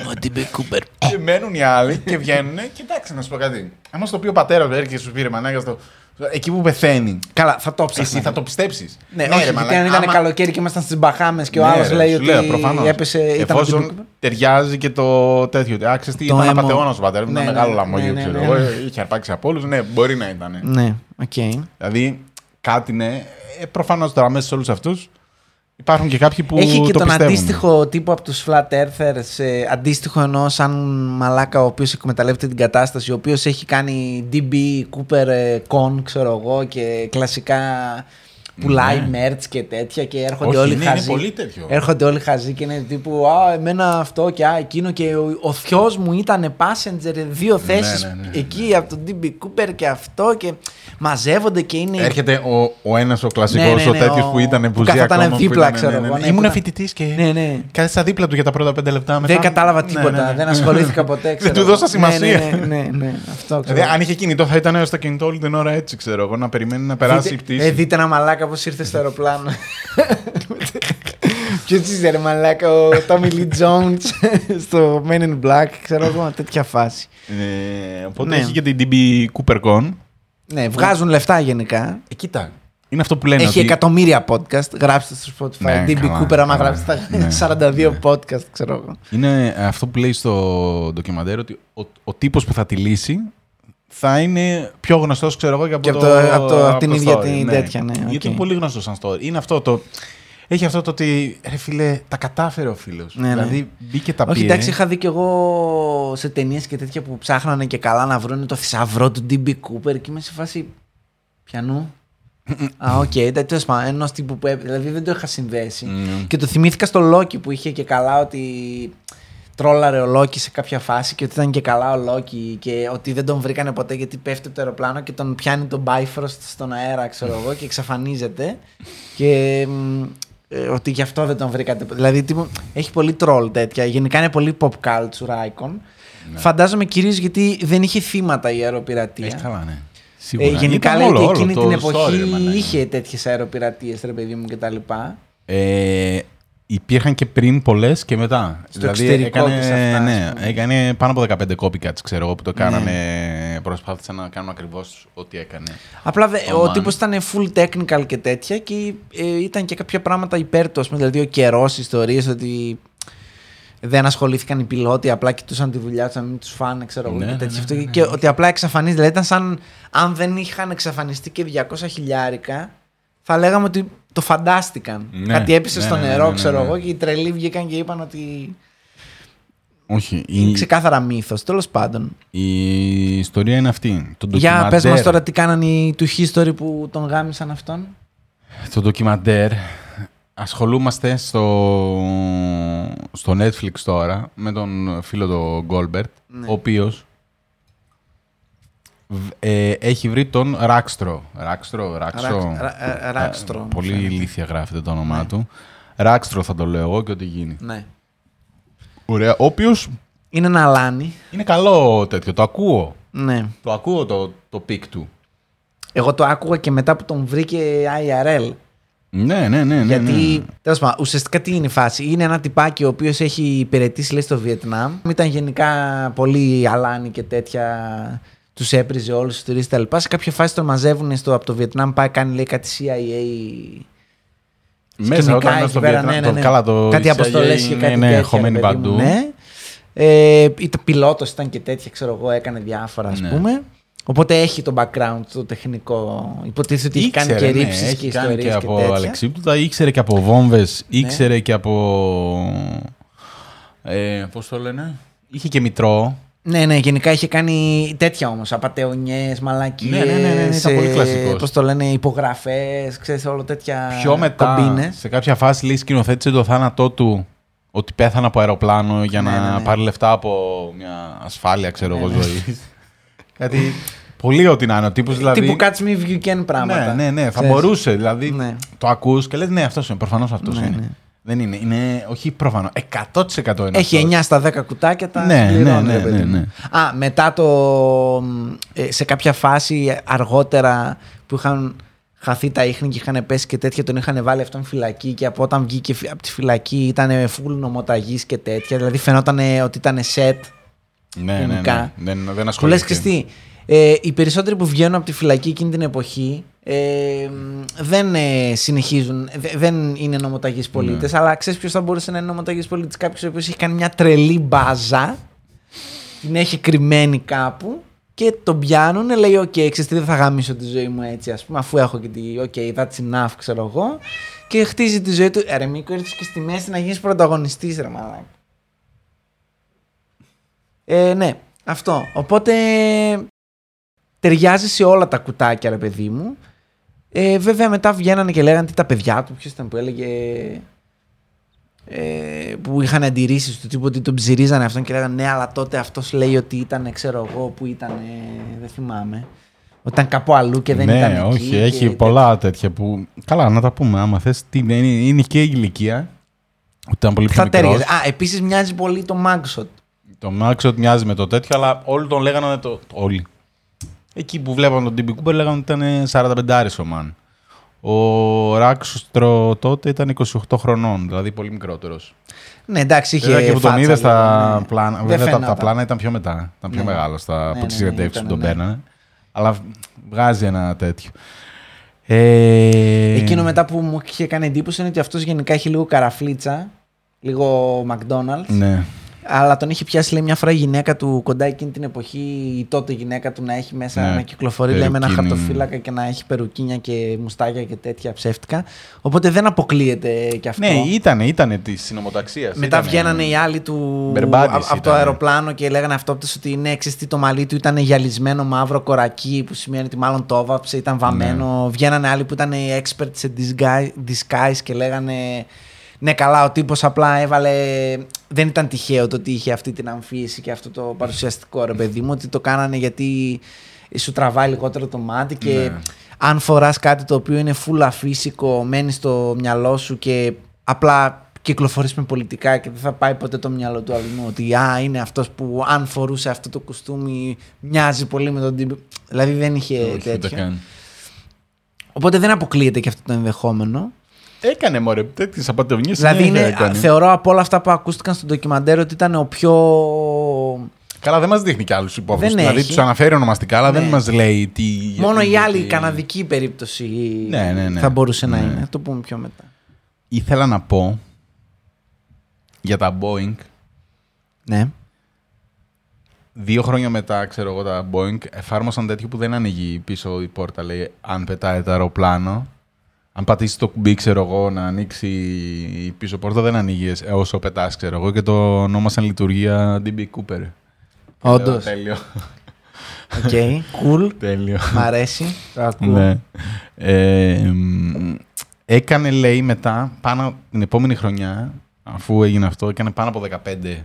Είμαι ο Τιμπι Κούπερ. Και μένουν οι άλλοι και βγαίνουν. Και εντάξει, να σου πω κάτι. Άμα στο πει ο πατέρας του έρχεται και σου πήρε μανάκα στο. Εκεί που πεθαίνει. Καλά, θα το ψάξω. Εσύ θα το πιστέψεις. Ναι, όχι, γιατί αν ήταν καλοκαίρι και ήμασταν στις Μπαχάμες και ο άλλος λέει ότι έπεσε. Ήταν ο Τιμπι Εφόσον Κούπερ. ταιριάζει και το τέτοιο. ότι, Άξε τι Το ήταν αίμα. απαταιώνα ο πατέρας μου. Ναι, Ήταν ναι, μεγάλο ναι, λαμόγιο, ναι, ξέρω ναι, εγώ. ναι. Είχε αρπάξει από όλους. Ναι, μπορεί να ήταν. Ναι, οκ. Δηλαδή κάτι ναι. Προφανώς τώρα μέσα σε όλους αυτούς υπάρχουν και κάποιοι που. Έχει και το τον πιστεύουν. αντίστοιχο τύπο από τους Flat Earthers, ε, αντίστοιχο έναν μαλάκα ο οποίος εκμεταλλεύεται την κατάσταση, ο οποίος έχει κάνει DB Cooper, ε, Con, ξέρω εγώ, και κλασικά πουλάει Ναι. merch και τέτοια και έρχονται Όχι, όλοι είναι, είναι χαζοί. πολύ τέτοιο. Έρχονται όλοι χαζοί και είναι τύπου Α, εμένα αυτό και α, εκείνο. Και ο, ο θειός μου ήταν passenger δύο θέσεις ναι, ναι, ναι. εκεί από τον DB Cooper και αυτό. Και μαζεύονται και είναι. Έρχεται ο, ο ένας ο κλασικός, Ναι, ναι, ναι, ο τέτοιος ο- που ήταν που που ζει καθόταν ακόμα, που δίπλα, ήταν, ξέρω ναι, ναι, εγώ, ναι. ναι, Ήμουν που φοιτητής και. Ναι, ναι. Κάθισα δίπλα του για τα πρώτα πέντε λεπτά μετά. Δεν κατάλαβα Ναι, τίποτα. ναι, ναι. Δεν ασχολήθηκα ποτέ. Ξέρω. Δεν του δώσα εγώ. σημασία. Ναι, ναι, ναι, ναι, αυτό ξέρω. Δηλαδή, αν είχε κινητό, θα ήταν στο κινητό όλη την ώρα έτσι, ξέρω εγώ, να περιμένει να περάσει η δείτε, πτήση. ε, δείτε ένα μαλάκα πώς ήρθε στο αεροπλάνο. Ποιος είσαι, ρε μαλάκα, ο Tommy Lee Jones στο Men in Black, ξέρω εγώ, τέτοια φάση. Ε, οπότε Ναι. έχει και την DB Cooper Con. Ναι, βγάζουν λεφτά γενικά. Ε, κοίτα. Είναι αυτό που λένε. Έχει ότι... εκατομμύρια podcast. Γράψτε στο Spotify. Ναι, DB καλά, Cooper, άμα καλά. γράψετε Ναι. τα 42 podcast, ξέρω εγώ. Είναι αυτό που λέει στο ντοκιμαντέρ ότι ο, ο τύπος που θα τη λύσει θα είναι πιο γνωστός, ξέρω εγώ, και από, Και από το, το- από το- από την το ίδια story, την τέτοια, ναι, Γιατί οκ. είναι πολύ γνωστός σαν story. Είναι αυτό το... Έχει αυτό το ότι, ρε φίλε, τα κατάφερε ο φίλος. Ναι, ναι. δηλαδή, μπήκε τα Όχι, πήρε. εντάξει, είχα δει κι εγώ σε ταινίες και τέτοια που ψάχνανε και καλά να βρουν το θησαυρό του DB Cooper και είμαι σε φάση. Ποιανού. Α, οκ, εντάξει, τέλος πάντων, ενός τύπου που έπ- Δηλαδή δεν το είχα συνδέσει. Μμμ. Και το θυμήθηκα στο Λόκι που είχε και καλά ότι τρόλαρε ο Λόκι σε κάποια φάση και ότι ήταν και καλά ο Λόκι και ότι δεν τον βρήκανε ποτέ γιατί πέφτει από το αεροπλάνο και τον πιάνει τον Bifrost στον αέρα, ξέρω εγώ, και εξαφανίζεται. Και μ, ε, ότι γι' αυτό δεν τον βρήκατε. ποτέ. Δηλαδή τύπου, έχει πολύ τρόλ τέτοια. Γενικά είναι πολύ pop culture icon. Φαντάζομαι κυρίως γιατί δεν είχε θύματα η αεροπειρατεία. Έχει καλά, ναι. Ε, Σίγουρα. γενικά Ήταν λέει όλο, ότι όλο εκείνη το την story, εποχή ρε μαλάκα. είχε τέτοιες αεροπειρατείες, ρε παιδί μου κτλ. Ε, υπήρχαν και πριν πολλές και μετά. Στο εξωτερικό έκανε, και σε αυτά, ας ναι, πούμε. έκανε πάνω από 15 copycats, ξέρω εγώ, που το κάνανε. Ναι. Προσπάθησαν να κάνουν ακριβώς ό,τι έκανε. Απλά δε, Ο ο Man. τύπος ήταν full technical και τέτοια και ε, ήταν και κάποια πράγματα υπέρ του. ας πούμε, Δηλαδή ο καιρός, ιστορίες ότι δεν ασχολήθηκαν οι πιλότοι, απλά κοιτούσαν τη δουλειά τους να μην τους φάνε, ξέρω εγώ Ναι, και ναι, τέτοια. ναι, Αυτό ναι, και- ναι. Και ότι απλά εξαφανίζεται. Δηλαδή ήταν σαν αν δεν είχαν εξαφανιστεί και 200 χιλιάρικα, θα λέγαμε ότι το φαντάστηκαν. Ναι, Κάτι έπεσε ναι, στο ναι, ναι, νερό, ναι, ναι, ξέρω ναι. εγώ, και οι τρελοί βγήκαν και είπαν ότι. Όχι. Είναι Η, ξεκάθαρα μύθος. Τέλος πάντων. η ιστορία είναι αυτή. Το Για πες ντοκιμαντέρ- μα τώρα τι κάνανε οι του History που τον γάμισαν αυτόν. Το ντοκιμαντέρ ασχολούμαστε στο, στο Netflix τώρα με τον φίλο του Κόλμπερτ, Ναι. ο οποίος β- ε, έχει βρει τον Ράξτρο. Ράξτρο, Ράξο. Ράξ- ρα- ε, Ράξτρο, Ε, μου Πολύ φαίνεται. ηλίθια γράφεται το όνομά Ναι. του. Ράξτρο θα το λέω εγώ και ό,τι γίνει. Ναι. Ωραία. Ο οποίος Είναι ένα αλάνι. είναι καλό τέτοιο. Το ακούω. Ναι. Το ακούω το, το πικ του. Εγώ το άκουγα και μετά που τον βρήκε IRL. Ναι, ναι, ναι. ναι, γιατί, ναι. τέλος πάντων, ουσιαστικά τι είναι η φάση. Είναι ένα τυπάκι ο οποίος έχει υπηρετήσει λέει, στο Βιετνάμ. Ήταν γενικά πολύ αλάνι και τέτοια. Τους έπριζε όλους τους τουρίστες κτλ. Σε κάποια φάση τον μαζεύουν στο, από το Βιετνάμ. Πάει κάνει λέει, κάτι CIA. Μέσα σκηνικά όταν είναι εκεί στο πέρα, Βιετνάμ, ναι, ναι, το, ναι. καλά το κάτι CIA αποστολές και είναι, κάτι ναι, τέτοια. χωμένη ρε παιδί μου, παντού. Ναι. Ε, ήταν πιλότος, ήταν και τέτοια, ξέρω εγώ, έκανε διάφορα, ας Ναι. πούμε. Οπότε έχει το background το τεχνικό. Υποτίθεται ότι έχει κάνει και Ήξερε, ναι, ρήψεις έχει και κάνει ιστορίες και και, από τέτοια. Ναι. αλεξίπτωτα, ήξερε και από βόμβες, ήξερε και από... Ε, πώς το λένε; Είχε και μητρό. Ναι, ναι, γενικά είχε κάνει τέτοια όμως. Απαταιωνιέ, μαλακίες. Ναι, ναι, ναι, ναι, ήταν πολύ κλασικός. Πώς το λένε, υπογραφές, ξέρεις, όλο τέτοια. Πιο μετά, κομπίνες. σε κάποια φάση λέει σκηνοθέτησε το θάνατό του ότι πέθανε από αεροπλάνο για Ναι, να ναι, ναι. πάρει λεφτά από μια ασφάλεια, ξέρω εγώ, Ναι, ναι. ζωή. Κάτι πολύ ό,τι να είναι. Ο τύπος δηλαδή. Τύπου Catch Me If You Can πράγματα. Ναι, ναι, ναι. Θα Ξέρεις. μπορούσε. Δηλαδή Ναι. το ακούς και λες ναι, αυτός είναι. Προφανώς αυτός Ναι, είναι. Ναι. Δεν είναι. Είναι, όχι προφανώ. 100% είναι. Έχει αυτός. 9 στα 10 κουτάκια τα Ναι, συμπληρώνει, ναι, ρε ναι, παιδί ναι, μου. ναι. Α, μετά το... ε, σε κάποια φάση αργότερα που είχαν χαθεί τα ίχνη και είχαν πέσει και τέτοια, τον είχαν βάλει αυτόν φυλακή και από όταν βγήκε φυ- από τη φυλακή ήταν full νομοταγής και τέτοια. Δηλαδή φαινόταν ότι ήταν set. Ναι, ναι, ναι. γενικά. Δεν, δεν Που λες ασχολείται. και τι, ε, οι περισσότεροι που βγαίνουν από τη φυλακή εκείνη την εποχή ε, μ, δεν ε, συνεχίζουν, δε- δεν είναι νομοταγείς πολίτες, αλλά ξέρεις ποιος θα μπορούσε να είναι νομοταγής πολίτης, κάποιος ο οποίος έχει κάνει μια τρελή μπάζα, την έχει κρυμμένη κάπου και τον πιάνουν, λέει οκ, ξέρεις τι δεν θα γαμίσω τη ζωή μου έτσι ας πούμε, αφού έχω και τη, οκ, that's enough ξέρω εγώ και χτίζει τη ζωή του, «Ε, ρε Μίκο ήρθες και στη μέση να γίνεις πρωταγωνιστής ρε μαλάκα. Ε, ναι, αυτό. Οπότε ταιριάζει σε όλα τα κουτάκια, ρε παιδί μου. Ε, βέβαια μετά βγαίνανε και λέγανε τι τα παιδιά του, ποιος ήταν που έλεγε. Ε, που είχαν αντιρρήσεις του τύπου ότι τον ψειρίζανε αυτόν και λέγανε ναι, αλλά τότε αυτός λέει ότι ήταν, ξέρω εγώ, που ήταν. ε, δεν θυμάμαι. Ότι ήταν κάπου αλλού και δεν ναι, ήταν εκεί. όχι, και έχει τέτοια. πολλά τέτοια που. Καλά, να τα πούμε. Άμα θες, είναι, είναι και η ηλικία. Ότι ήταν πολύ πιο Θα μικρός. ταιριάζει. Α, επίσης μοιάζει πολύ το Mugshot. Το Maxot μοιάζει με το τέτοιο, αλλά όλοι τον λέγανε το. Όλοι. Εκεί που βλέπαν τον Τιμπι Κούμπερ λέγανε ότι ήταν 45 ο Μαν. Ο Ράξουστρο τότε ήταν 28 χρονών, δηλαδή πολύ μικρότερος. Ναι, εντάξει, είχε. Βέβαια και που τον φάτσα είδε στα λίγο, ναι. πλάνα. Δεν Βέβαια τα, τα φαινόταν. πλάνα ήταν πιο μετά. Ήταν πιο Ναι. μεγάλο στα, Ναι, από ναι, τις ναι, συνεντεύξει που ήταν, τον ναι. παίρνανε. Αλλά βγάζει ένα τέτοιο. Ε... Εκείνο μετά που μου είχε κάνει εντύπωση είναι ότι αυτός γενικά έχει λίγο καραφλίτσα. Λίγο McDonald's. Ναι. Αλλά τον είχε πιάσει λέει, μια φορά η γυναίκα του κοντά εκείνη την εποχή, η τότε γυναίκα του να έχει μέσα Ναι, να κυκλοφορεί λέει, με ένα περουκίνι. χαρτοφύλακα και να έχει περουκίνια και μουστάκια και τέτοια ψεύτικα. Οπότε δεν αποκλείεται και αυτό. Ναι, ήταν, ήταν της συνομοταξίας. Μετά βγαίνανε οι άλλοι του Μπερμπάντης α- από το ήτανε. αεροπλάνο και λέγανε αυτόπτες ότι ναι, ξέρεις τι, το μαλλί του ήταν γυαλισμένο μαύρο κορακί που σημαίνει ότι μάλλον το έβαψε, ήταν βαμμένο. Βγαίνανε άλλοι που ήταν expert σε disguise, disguise και λέγανε ναι καλά ο τύπος απλά έβαλε, δεν ήταν τυχαίο το ότι είχε αυτή την αμφίεση και αυτό το παρουσιαστικό ρε παιδί μου, ότι το κάνανε γιατί σου τραβάει λιγότερο το μάτι και Ναι. αν φοράς κάτι το οποίο είναι full αφύσικο, μένεις στο μυαλό σου και απλά κυκλοφορείς με πολιτικά και δεν θα πάει ποτέ το μυαλό του αλλού ότι α, είναι αυτός που αν φορούσε αυτό το κουστούμι μοιάζει πολύ με τον τύπο. Δηλαδή δεν είχε Όχι, ούτε τέτοιο. καν. Οπότε δεν αποκλείεται και αυτό το ενδεχόμενο. Έκανε μωρέ, τέτοιες απαταιωνίε. δηλαδή είναι, θεωρώ από όλα αυτά που ακούστηκαν στο ντοκιμαντέρ ότι ήταν ο πιο... Καλά, δεν μας δείχνει κι άλλους υπόφελου. Δεν Δηλαδή έχει. τους αναφέρει ονομαστικά, αλλά Ναι. δεν μας λέει τι. Μόνο γιατί- η άλλη γιατί- καναδική περίπτωση Ναι, ναι, ναι. θα μπορούσε να Ναι. είναι. Θα το πούμε πιο μετά. Ήθελα να πω για τα Boeing. Ναι. Δύο χρόνια μετά, ξέρω εγώ, τα Boeing εφάρμοσαν τέτοιο που δεν ανοίγει πίσω η πόρτα. Λέει, αν πετάει το αεροπλάνο, αν πατήσεις το κουμπί, ξέρω εγώ, να ανοίξει η πίσω πόρτα, δεν ανοίγεις ε, όσο πετάς, ξέρω εγώ, και το ονόμασαν λειτουργία DB Cooper. Όντως. Λέω, Τέλειο. Οκ. Cool. Τέλειο. Μ' αρέσει. Το ακούω. Ναι. Ε, μ, έκανε, λέει, μετά, πάνω την επόμενη χρονιά, αφού έγινε αυτό, έκανε πάνω από 15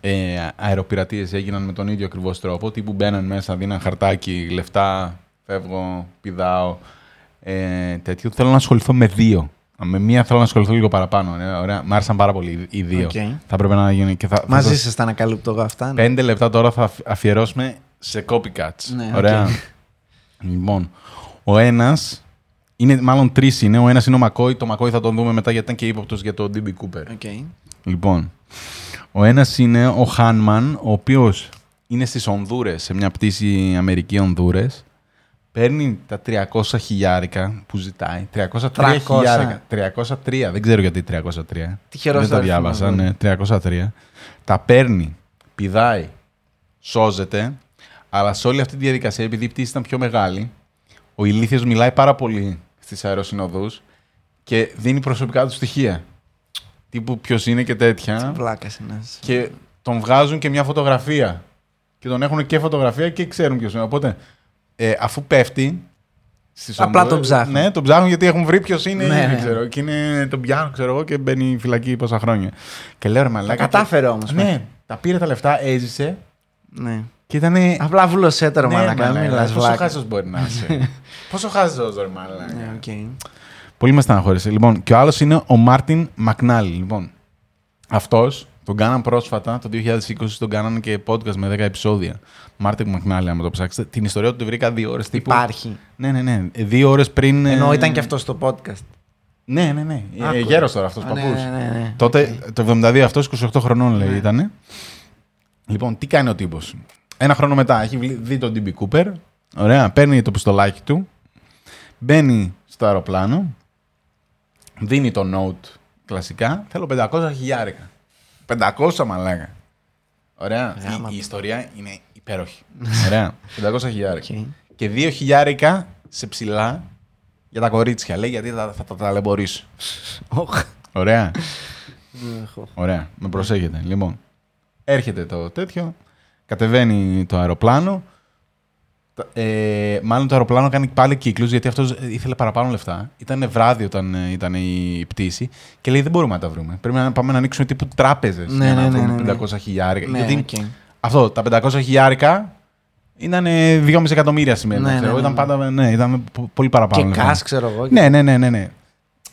ε, αεροπειρατείες έγιναν με τον ίδιο ακριβώς τρόπο, τύπου μπαίναν μέσα, δίναν χαρτάκι, λεφτά, φεύγω, πηδάω, ε, τέτοιο. Θέλω να ασχοληθώ με δύο. Με μία θέλω να ασχοληθώ λίγο παραπάνω. Ε, ωραία. Μ' άρεσαν πάρα πολύ οι δύο. Οκ. Θα πρέπει να γίνει και θα, θα Μαζί σας- σας τα ανακαλύπτω εγώ αυτά. ναι. Πέντε λεπτά τώρα θα αφ- αφιερώσουμε σε copycats. Ναι, Ωραία. οκ. Λοιπόν, ο ένας. Είναι, μάλλον τρεις είναι. Ο ένας είναι ο McCoy. Το McCoy θα τον δούμε μετά γιατί ήταν και ύποπτος για το DB Cooper. Οκ. Λοιπόν, ο ένας είναι ο Hahneman, ο οποίος είναι στις Ονδούρες, σε μια πτήση Αμερική Ονδούρες. Παίρνει τα 300 χιλιάρικα που ζητάει. 303 300. χιλιάρικα. 303. Δεν ξέρω γιατί 303. Τυχερός Δεν το αριθμός, διάβασα. βέβαια. Ναι, 303. Τα παίρνει, πηδάει, σώζεται. Αλλά σε όλη αυτή τη διαδικασία, επειδή η πτήση ήταν πιο μεγάλη, ο ηλίθιος μιλάει πάρα πολύ στις αεροσυνοδούς και δίνει προσωπικά του στοιχεία. Τύπου ποιος είναι και τέτοια. Βλάκα είναι. Και τον βγάζουν και μια φωτογραφία. και τον έχουν και φωτογραφία και ξέρουν ποιος είναι. Οπότε ε, αφού πέφτει. Στις Απλά ομάδες, τον ψάχνουν. Ναι, τον ψάχνουν γιατί έχουν βρει ποιος είναι. Ναι, ήδη, ναι. Ξέρω, και είναι, τον πιάνουν, ξέρω εγώ, και μπαίνει φυλακή πόσα χρόνια. Και λέω ρε μαλάκα. Τα κατάφερε όμως, Ναι, τα πήρε τα λεφτά, έζησε Ναι. και ήταν. Απλά βούλωσέ τώρα, ναι, μαλάκα. μην μαλάκα, μιλάς Πόσο βλάκα. χάζο μπορεί να είσαι; πόσο χάζο, ρε μαλάκα. Ναι, οκ. Πολύ με στεναχώρησε. Λοιπόν, και ο άλλος είναι ο Martin McNally. Λοιπόν, αυτός τον κάναν πρόσφατα, το 2020, τον κάναν και podcast με 10 επεισόδια. Martin McNally, άμα το ψάξετε. Την ιστορία του τη βρήκα δύο ώρες τύπου. Υπάρχει. Ναι, ναι, ναι. Δύο ώρες πριν. ε, Ενώ ήταν και αυτός στο podcast. Ναι, ναι, ναι. Άκουγα. Ε, Γέρος τώρα αυτός Α, παππού. ναι, ναι, ναι, ναι. Τότε το 72 αυτός 28 χρονών λέει Ναι. ήταν. Λοιπόν, τι κάνει ο τύπος; Ένα χρόνο μετά έχει βλ- δει τον DB Cooper. Ωραία, παίρνει το πιστολάκι του. Μπαίνει στο αεροπλάνο. Δίνει το note κλασικά. Θέλω 500 χιλιάρικα. 500 μαλάκα. Ωραία. Γάμα Η, η του. ιστορία είναι υπέροχη. Ωραία. 500 χιλιάρικα. Οκ. Και 2 χιλιάρικα σε ψιλά για τα κορίτσια. Λέει γιατί θα, θα τα ταλαιπωρήσω. Οχ. Ωραία. Έχω. Ωραία, με προσέχετε. Λοιπόν, έρχεται το τέτοιο, κατεβαίνει το αεροπλάνο. Τα- Ε, μάλλον το αεροπλάνο κάνει πάλι κύκλους γιατί αυτός ήθελε παραπάνω λεφτά. Ήταν βράδυ όταν ε, ήταν η πτήση και λέει: Δεν μπορούμε να τα βρούμε. Πρέπει να πάμε να ανοίξουμε τύπου τράπεζες Ναι, για να ναι, ναι, βρούμε ναι, ναι. 500 χιλιάρικα. Ναι, γιατί οκ. αυτό, τα 500 χιλιάρικα ήταν 2,5 εκατομμύρια σήμερα. Ναι, ναι, ξέρω. ναι, Ήταν ναι. πάντα ναι, ήταν πο- πολύ παραπάνω. Και λεφτά. cash, ξέρω εγώ. Ναι, ναι, ναι, ναι, ναι.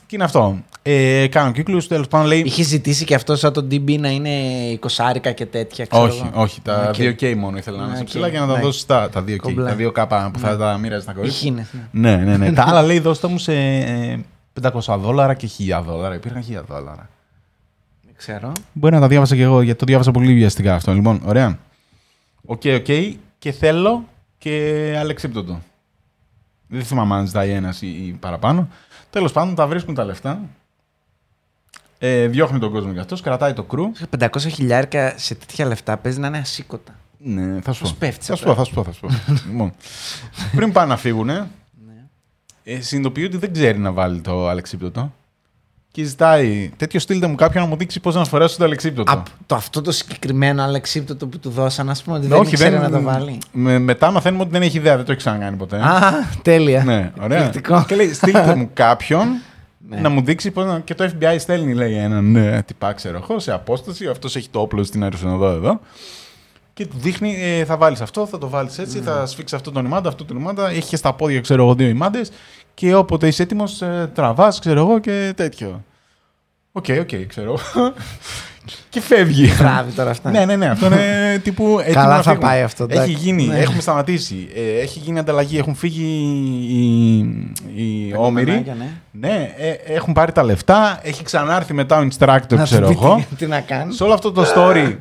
Και είναι αυτό. Ε, κάνω κύκλους, τέλος πάντων λέει. Είχε ζητήσει και αυτό σαν τον DB να είναι 20 και τέτοια. Ξέρω Όχι, εγώ. όχι. Τα Οκ. 2K μόνο ήθελα να είναι Ναι, σε οκ. ψιλά για να τα Ναι. δώσει τα, τα 2K. Κομπλέ. Τα 2K που θα τα μοίραζε τα κορίτσια. Εκείνες, ναι. Ναι, ναι, ναι. τα άλλα λέει δώστε μου σε ε, 500 δόλαρα και 1000 δόλαρα. Υπήρχαν 1000 δόλαρα. Δεν ξέρω. Μπορεί να τα διάβασα και εγώ γιατί το διάβασα πολύ βιαστικά αυτό. Λοιπόν, ωραία. Οκ, οκ. Και θέλω και αλεξίπτωτο. Δεν θυμάμαι αν ζητάει ένας ή, ή παραπάνω. Τέλος πάντων, τα βρίσκουν τα λεφτά. Ε, διώχνει τον κόσμο για αυτός, κρατάει το crew. 500 χιλιάρικα σε τέτοια λεφτά παίζει να είναι ασήκωτα. Ναι, θα σου Πώς πω. πέφτεις θα σου πω, απλά. θα σου πω. Θα σου πω. λοιπόν, πριν πάνε να φύγουν, Ναι. ε, συνειδητοποιεί ότι δεν ξέρει να βάλει το αλεξίπτωτο. Και ζητάει, τέτοιο στείλτε μου κάποιον να μου δείξει πώς να φορέσω το αλεξίπτωτο. Α, το, αυτό το συγκεκριμένο αλεξίπτωτο που του δώσαν, ας πούμε, ότι Ναι, δεν ήξερε να το βάλει. Με, μετά μαθαίνουμε ότι δεν έχει ιδέα, δεν το έχει ξανακάνει ποτέ. Α, τέλεια. ναι, ωραία. Εκπληκτικό. Και λέει, στείλτε μου κάποιον Ναι. να μου δείξει πώς να... Και το FBI στέλνει, λέει, έναν ναι, τυπά, ξέρω εγώ, σε απόσταση. Αυτός έχει το όπλο στην αεροσυνοδό εδώ. Και του δείχνει, ε, θα βάλεις αυτό, θα το βάλεις έτσι, θα σφίξεις αυτό τον ημάντα, αυτό τον ημάντα. Έχει και στα πόδια, ξέρω εγώ, δύο ημάντες. Και όποτε είσαι έτοιμος, ε, τραβάς, ξέρω εγώ και τέτοιο. Οκ, οκ, ξέρω. Και φεύγει. Τράβα τώρα αυτά. ναι, ναι, ναι. Αυτό είναι τύπου. έτοιμο Καλά να θα φύγουμε. πάει αυτό, Έχει εντάξει. γίνει, Ναι. έχουμε σταματήσει. Ε, έχει γίνει ανταλλαγή, έχουν φύγει οι, οι Τα όμηροι. κομμενάκια, ναι. Ναι, ε, έχουν πάρει τα λεφτά. Έχει ξανάρθει μετά ο instructor, Να ξέρω του πει εγώ. τι- Τι να κάνει. Σε όλο αυτό το story,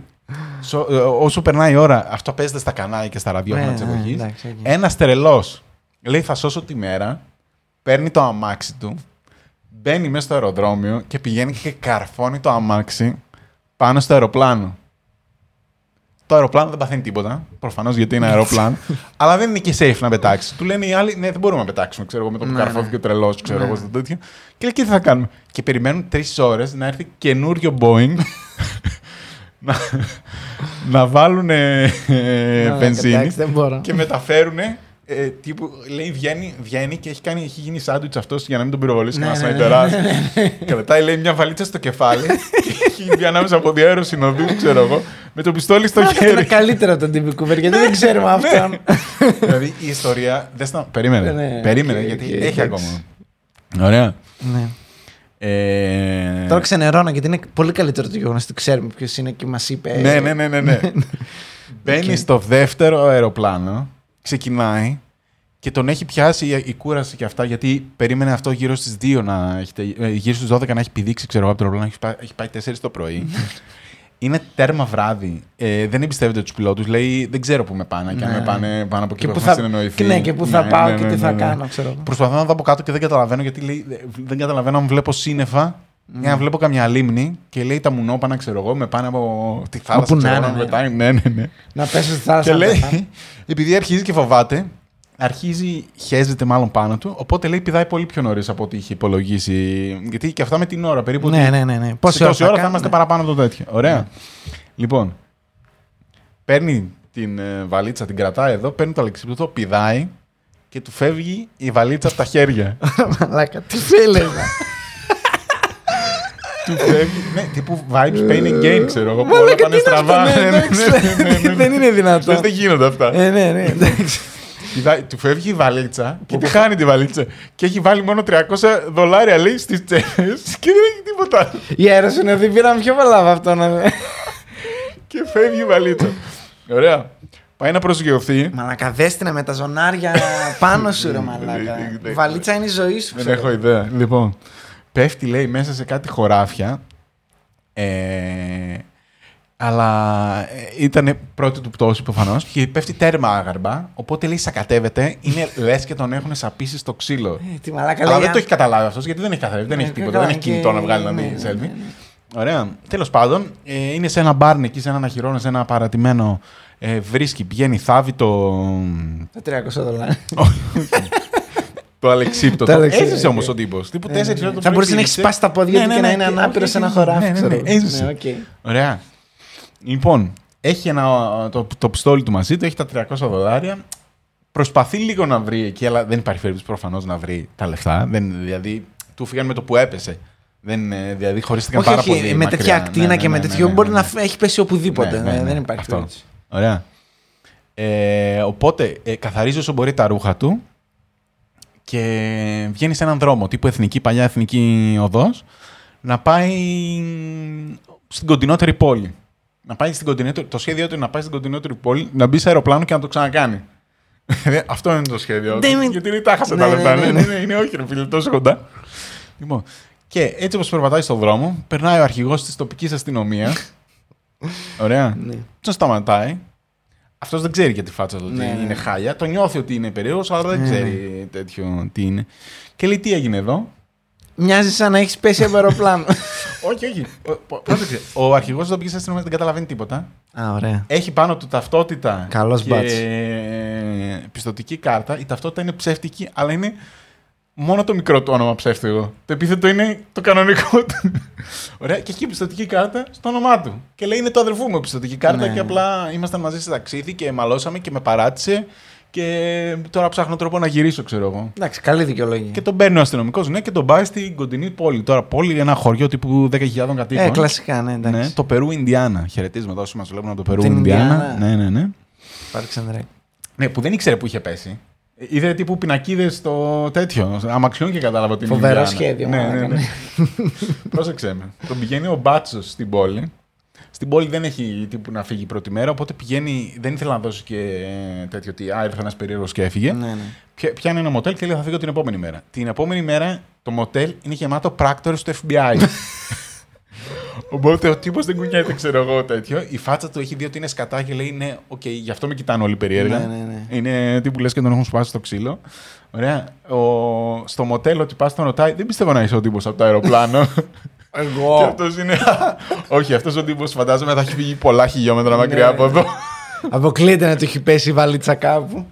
σο- ε, όσο περνάει η ώρα, αυτό παίζεται στα κανάλια και στα ραδιόφωνα Ναι, της ναι, εποχής. εντάξει, οκ. Ένας τρελός λέει: Θα σώσω τη μέρα. Παίρνει το αμάξι του, μπαίνει μέσα στο αεροδρόμιο και πηγαίνει και καρφώνει το αμάξι πάνω στο αεροπλάνο. Το αεροπλάνο δεν παθαίνει τίποτα. Προφανώς γιατί είναι αεροπλάνο. αλλά δεν είναι και safe να πετάξεις. Του λένε οι άλλοι: Ναι, δεν μπορούμε να πετάξουμε. Ξέρω εγώ με το που Ναι, καρφώθηκε ναι. ο τρελός, ξέρω Ναι. εγώ στο τέτοιο. Και λέει: Και τι θα κάνουμε. Και περιμένουν τρεις ώρες να έρθει καινούριο Boeing να, να βάλουν ε, Ναι, βενζίνη εντάξει, δεν μπορώ. και μεταφέρουν. Ε, τύπου, λέει, βγαίνει, βγαίνει και έχει, κάνει, έχει γίνει σάντουιτς αυτός για να μην τον πυροβολήσει Ναι, κανένας ναι, ναι, sniperάς. Και μετά λέει μια βαλίτσα στο κεφάλι και έχει βγει ανάμεσα από δύο αεροσυνοδού, ξέρω εγώ, με το πιστόλι στο Είναι χέρι. καλύτερο από τον DB Cooper γιατί δεν ξέρουμε αυτόν. δηλαδή η ιστορία. Δεν στα... Περίμενε. Ναι, περίμενε, οκ, γιατί οκ, έχει εντάξει. ακόμα. Ωραία. Ναι. Ε... Τώρα ξενερώνω γιατί είναι πολύ καλύτερο το γεγονός ότι ξέρουμε ποιος είναι και μας είπε. Ναι, ναι, ναι, ναι. ναι. Μπαίνει Οκ. στο δεύτερο αεροπλάνο, ξεκινάει και τον έχει πιάσει η, η κούραση και αυτά γιατί περίμενε αυτό γύρω στις 2 να έχει, τε- ε, γύρω στις 12 να έχει πηδήξει, ξέρω εγώ, από το αεροπλάνο, έχει πάει, έχει πάει 4 το πρωί. Είναι τέρμα βράδυ. Ε, δεν εμπιστεύεται τους πιλότους. Λέει: Δεν ξέρω πού με πάνε. Και αν Ναι. με πάνε πάνω από εκεί Και που πού έχουμε θα, συνεννοηθεί. και ναι, και πού θα Ναι, πάω ναι, και ναι, τι ναι, θα ναι. κάνω, ξέρω εγώ. Προσπαθώ να δω από κάτω και δεν καταλαβαίνω γιατί λέει, δεν καταλαβαίνω αν βλέπω σύννεφα ή αν βλέπω καμιά λίμνη και λέει τα μουνόπανα, ξέρω εγώ, με πάνε από τη θάλασσα. Όπου να ξέρω, εγώ, είναι, να ναι. πετάει. Ναι, ναι, ναι. Να πέσω στη θάλασσα. Και να πεθάνω. λέει, επειδή αρχίζει και φοβάται, αρχίζει, χέζεται μάλλον πάνω του, οπότε λέει πηδάει πολύ πιο νωρίς από ό,τι είχε υπολογίσει. Γιατί και αυτά με την ώρα περίπου. Ναι, ότι ναι, ναι. ναι. σε Πόση τόση ώρα θα κάνουμε. είμαστε παραπάνω από το τέτοιο. Ωραία. Λοιπόν, παίρνει την ε, βαλίτσα, την κρατάει εδώ, παίρνει το αλεξίπτωτο, πηδάει και του φεύγει η βαλίτσα από τα χέρια. Μαλάκα, τι φίλε. Του φεύγει. Ναι, τύπου vibes pain and gain, ξέρω εγώ. που Όλα Μαλάκα, πάνε τι είναι αυτό, στραβά. ναι, Ναι, ναι, εντάξει. ναι, ναι, ναι, ναι. Δεν είναι δυνατό. Λες, Δεν γίνονται αυτά. Ε, ναι, ναι, εντάξει. Πηδάει- Του φεύγει η βαλίτσα και τη χάνει τη βαλίτσα. Και έχει βάλει μόνο 300 δολάρια λέει στις τσέπες και δεν έχει τίποτα. άλλο. Η αίρεση είναι ότι πήραμε πιο πολλά από αυτό. να- Και φεύγει η βαλίτσα. Ωραία. Πάει να προσγειωθεί. Μαλάκα, δέστηνα με τα ζωνάρια πάνω σου, ρε Δεν- μαλάκα. δεν- Η βαλίτσα είναι η ζωή σου. Δεν ξέρω. έχω ιδέα. Λοιπόν, πέφτει λέει μέσα σε κάτι χωράφια. Ε, αλλά ήταν πρώτη του πτώση προφανώς και πέφτει τέρμα άγαρμα. Οπότε λέει σακατεύεται. Είναι λες και τον έχουν σαπίσει στο ξύλο. Ε, Τι μαλάκα Αλλά λέει. δεν αν- το έχει καταλάβει αυτός γιατί δεν έχει καθαρίσει, δεν Ναι, έχει τίποτα. καλά, Δεν έχει και- κινητό να βγάλει να ναι, δει ναι, selfie. ναι, ναι. Ωραία. Τέλος πάντων, ε, είναι σε ένα barn εκεί, σε ένα αχυρώνα, σε ένα παρατημένο. Ε, βρίσκει, πηγαίνει, θάβει το. Τα 300 δολάρια. Το αλεξίπτωτο. Το αλεξίπτωτο, Έζησε όμως οκ. ο τύπος. Τύπου Ναι, τέσσερις ναι, ώρες ναι. Θα μπορούσε να έχει σπάσει τα πόδια του και να είναι ανάπηρος σε ένα χωράφι. Ναι, ναι, ξέρω ναι, εγώ. έζησε. Ναι, οκ. Ωραία. Λοιπόν, έχει ένα, το, το πιστόλι του μαζί του, έχει τα 300 δολάρια. Προσπαθεί λίγο να βρει εκεί, αλλά δεν υπάρχει περίπτωση προφανώς να βρει τα λεφτά. Δεν, δηλαδή, του φύγαν με το που έπεσε. Δεν, ε, δηλαδή, χωρίστηκαν Όχι, πάρα όχι, πολύ. με μακριά. τέτοια ακτίνα Ναι, ναι, και με ναι, τέτοιο ναι, μπορεί ναι, να ναι. φ- έχει πέσει οπουδήποτε. Ναι, ναι, ναι, ναι, Δεν υπάρχει αυτό. περίπτωση. Ωραία. Ε, οπότε ε, καθαρίζει όσο μπορεί τα ρούχα του και βγαίνει σε έναν δρόμο τύπου εθνική, παλιά εθνική οδός να πάει στην κοντινότερη πόλη. Να πάει στην κοντινότερη, το σχέδιό του είναι να πάει στην κοντινότερη πόλη, να μπει σε αεροπλάνο και να το ξανακάνει. Ε, Αυτό είναι το σχέδιο του. Δεν είναι- Γιατί δεν τα έχασε Ναι, τα ναι, λεπτά. ναι, Ναι, ναι. ναι, ναι, είναι όχι, ρε φίλε, τόσο κοντά. Λοιπόν, και έτσι όπως περπατάει στον δρόμο, περνάει ο αρχηγός της τοπικής αστυνομίας. Ωραία. Ναι. Τον σταματάει. Αυτός δεν ξέρει για τη φάτσα του ότι Ναι, ναι. είναι χάλια. Το νιώθει ότι είναι περίεργος, αλλά δεν Ναι, ξέρει τέτοιο τι είναι. Και λέει τι έγινε εδώ; Μοιάζει σαν να έχεις πέσει από αεροπλάνο. όχι, όχι. Ο- πο- πρόσεξε. Ο αρχηγός της τοπική αστυνομίας δεν καταλαβαίνει τίποτα. Α, ωραία. Έχει πάνω του ταυτότητα Καλός και μπάτς. πιστοτική κάρτα. Η ταυτότητα είναι ψεύτικη, αλλά είναι μόνο το μικρό του όνομα ψεύτικο. Το επίθετο είναι το κανονικό του. Ωραία. Και έχει η πιστοτική κάρτα στο όνομά του. Και λέει είναι το αδερφού μου η πιστοτική κάρτα Ναι. και απλά ήμασταν μαζί σε ταξίδι και μαλώσαμε και με παράτησε. Και τώρα ψάχνω τρόπο να γυρίσω, ξέρω εγώ. Εντάξει, καλή δικαιολογία. Και τον παίρνει ο αστυνομικός, ναι, και τον πάει στην κοντινή πόλη. Τώρα, πόλη, ένα χωριό τύπου 10.000 κατοίκων. Ε, κλασικά, ναι, εντάξει. Ναι, το Περού Ινδιάνα. Χαιρετίσματα όσοι μας βλέπουν από το Περού Την Ινδιάνα. Ινδιάνα. Ναι, ναι, ναι. Πάρξαν ρε. Ναι, που δεν ήξερε που είχε πέσει. Είδε τύπου πινακίδες στο τέτοιο. Αμαξιών και κατάλαβα ότι είναι Φοβερό Ινδιάνα. σχέδιο, Ναι, ναι, μαλάκα, ναι. ναι. Πρόσεξε με. Τον πηγαίνει ο Μπάτσος στην πόλη. Στην πόλη δεν έχει τύπου να φύγει πρώτη μέρα, οπότε πηγαίνει. Δεν ήθελε να δώσει και ε, τέτοιο ότι α, ήρθε ένας περίεργος και έφυγε. Ναι, ναι. Πια- Πιάνει ένα μοτέλ και λέει θα φύγω την επόμενη μέρα. Την επόμενη μέρα το μοτέλ είναι γεμάτο πράκτορες του FBI. Οπότε ο τύπος δεν κουνιέται, ξέρω εγώ τέτοιο. Η φάτσα του έχει δει ότι είναι σκατά και λέει: Ναι, οκ, γι' αυτό με κοιτάνε όλοι περίεργα. Ναι, ναι, ναι. Είναι τύπου λες και τον έχουν σπάσει στο ξύλο. Ωραία. Ο... Στο μοτέλ ο τύπας τον ρωτάει: Δεν πιστεύω να είσαι ο τύπος από το αεροπλάνο. και Εγώ. αυτός είναι. Όχι, αυτός ο τύπος φαντάζομαι θα έχει φύγει πολλά χιλιόμετρα Ναι, μακριά από εδώ. Αποκλείεται να του έχει πέσει η βαλίτσα κάπου.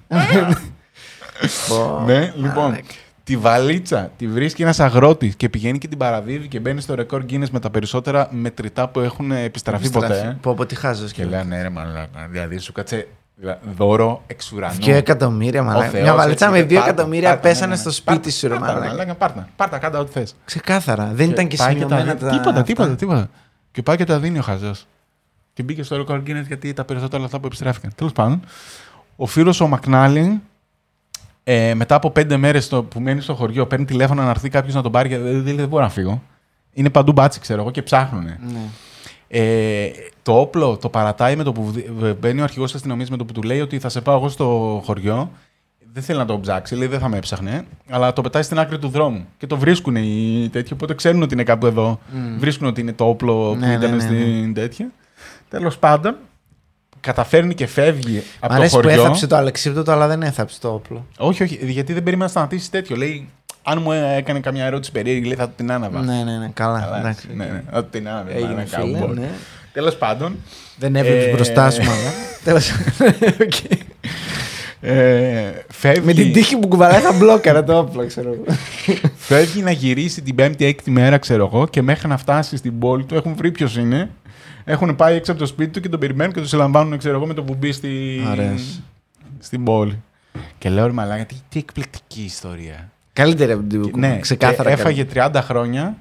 Πω, ναι, λοιπόν. Μαλάκα. Τη βαλίτσα τη βρίσκει ένας αγρότης και πηγαίνει και την παραδίδει και μπαίνει στο ρεκόρ Guinness με τα περισσότερα μετρητά που έχουν επιστραφεί ποτέ. ε. Πω, πω, τι χάζος Και και λέει, ναι, ρε, μαλάκα. Δηλαδή σου κάτσε δα- δώρο εξ ουρανού. Δύο εκατομμύρια, Ο μαλάκα. Θεός Μια βαλίτσα έτσι, με δύο πάρτα, εκατομμύρια πάρτα, πέσανε ναι, ναι. στο σπίτι Πάρτα, σου, ρε πάρτα, μαλάκα. μαλάκα, Πάρτα, πάρτα, κάντα ό,τι θες. Ξεκάθαρα. Δεν ήταν και πάει τα σημειωμένα δίνει. τα. Τίποτα, αυτά. τίποτα, τίποτα. Και πάει και τα δίνει ο χαζός. Και μπήκε στο ρεκόρ Guinness γιατί τα περισσότερα λεφτά που επιστράφηκαν. Τέλος πάντων, ο φίλος ο Μακνάλιν, ε, μετά από πέντε μέρες που μένει στο χωριό, παίρνει τηλέφωνο να έρθει κάποιος να τον πάρει και δεν, δεν, δεν μπορώ να φύγω. Είναι παντού μπάτσι, ξέρω εγώ, και ψάχνουνε. Ναι. Ε, το όπλο το παρατάει με το που β- μπαίνει ο αρχηγός αστυνομίας με το που του λέει ότι θα σε πάω εγώ στο χωριό. Δεν θέλει να το ψάξει, λέει δεν θα με έψαχνε, αλλά το πετάει στην άκρη του δρόμου. Και το βρίσκουν οι τέτοιοι, οπότε ξέρουν ότι είναι κάπου εδώ. Βρίσκουν ότι είναι το όπλο Ναι, που ναι, ήταν ναι, ναι. στην τέτοια. Τέλος πάντων, καταφέρνει και φεύγει Μ' από το αρέσει που χωριό. έθαψε το αλεξίπτωτο, αλλά δεν έθαψε το όπλο. Όχι, όχι, γιατί δεν περίμενα να σταματήσει τέτοιο. Λέει, αν μου έκανε καμιά ερώτηση περίεργη, λέει θα του την άναβα. Ναι, ναι, ναι. Καλά. Καλά, εντάξει. ναι, ναι, θα του την άναβα. Έγινε φίλε. ναι. Τέλος πάντων, Δεν έβλεπε Ε, μπροστά σου, μάλλον. Τέλος. Οκ. Ε, φεύγει, Με την τύχη που κουβαλάει θα μπλόκαρα το όπλο, ξέρω εγώ. Φεύγει να γυρίσει την πέμπτη, έκτη μέρα, ξέρω εγώ, και μέχρι να φτάσει στην πόλη του έχουν βρει ποιος είναι. Έχουν πάει έξω από το σπίτι του και τον περιμένουν και του συλλαμβάνουν, ξέρω εγώ, με το μπουμπί στη... Ωραίος. στην πόλη. Και λέω ρε μαλάκα, τι, τι εκπληκτική ιστορία. Καλύτερη από την Τιμπικούπερ. Ναι, ξεκάθαρα. και έφαγε 30 χρόνια.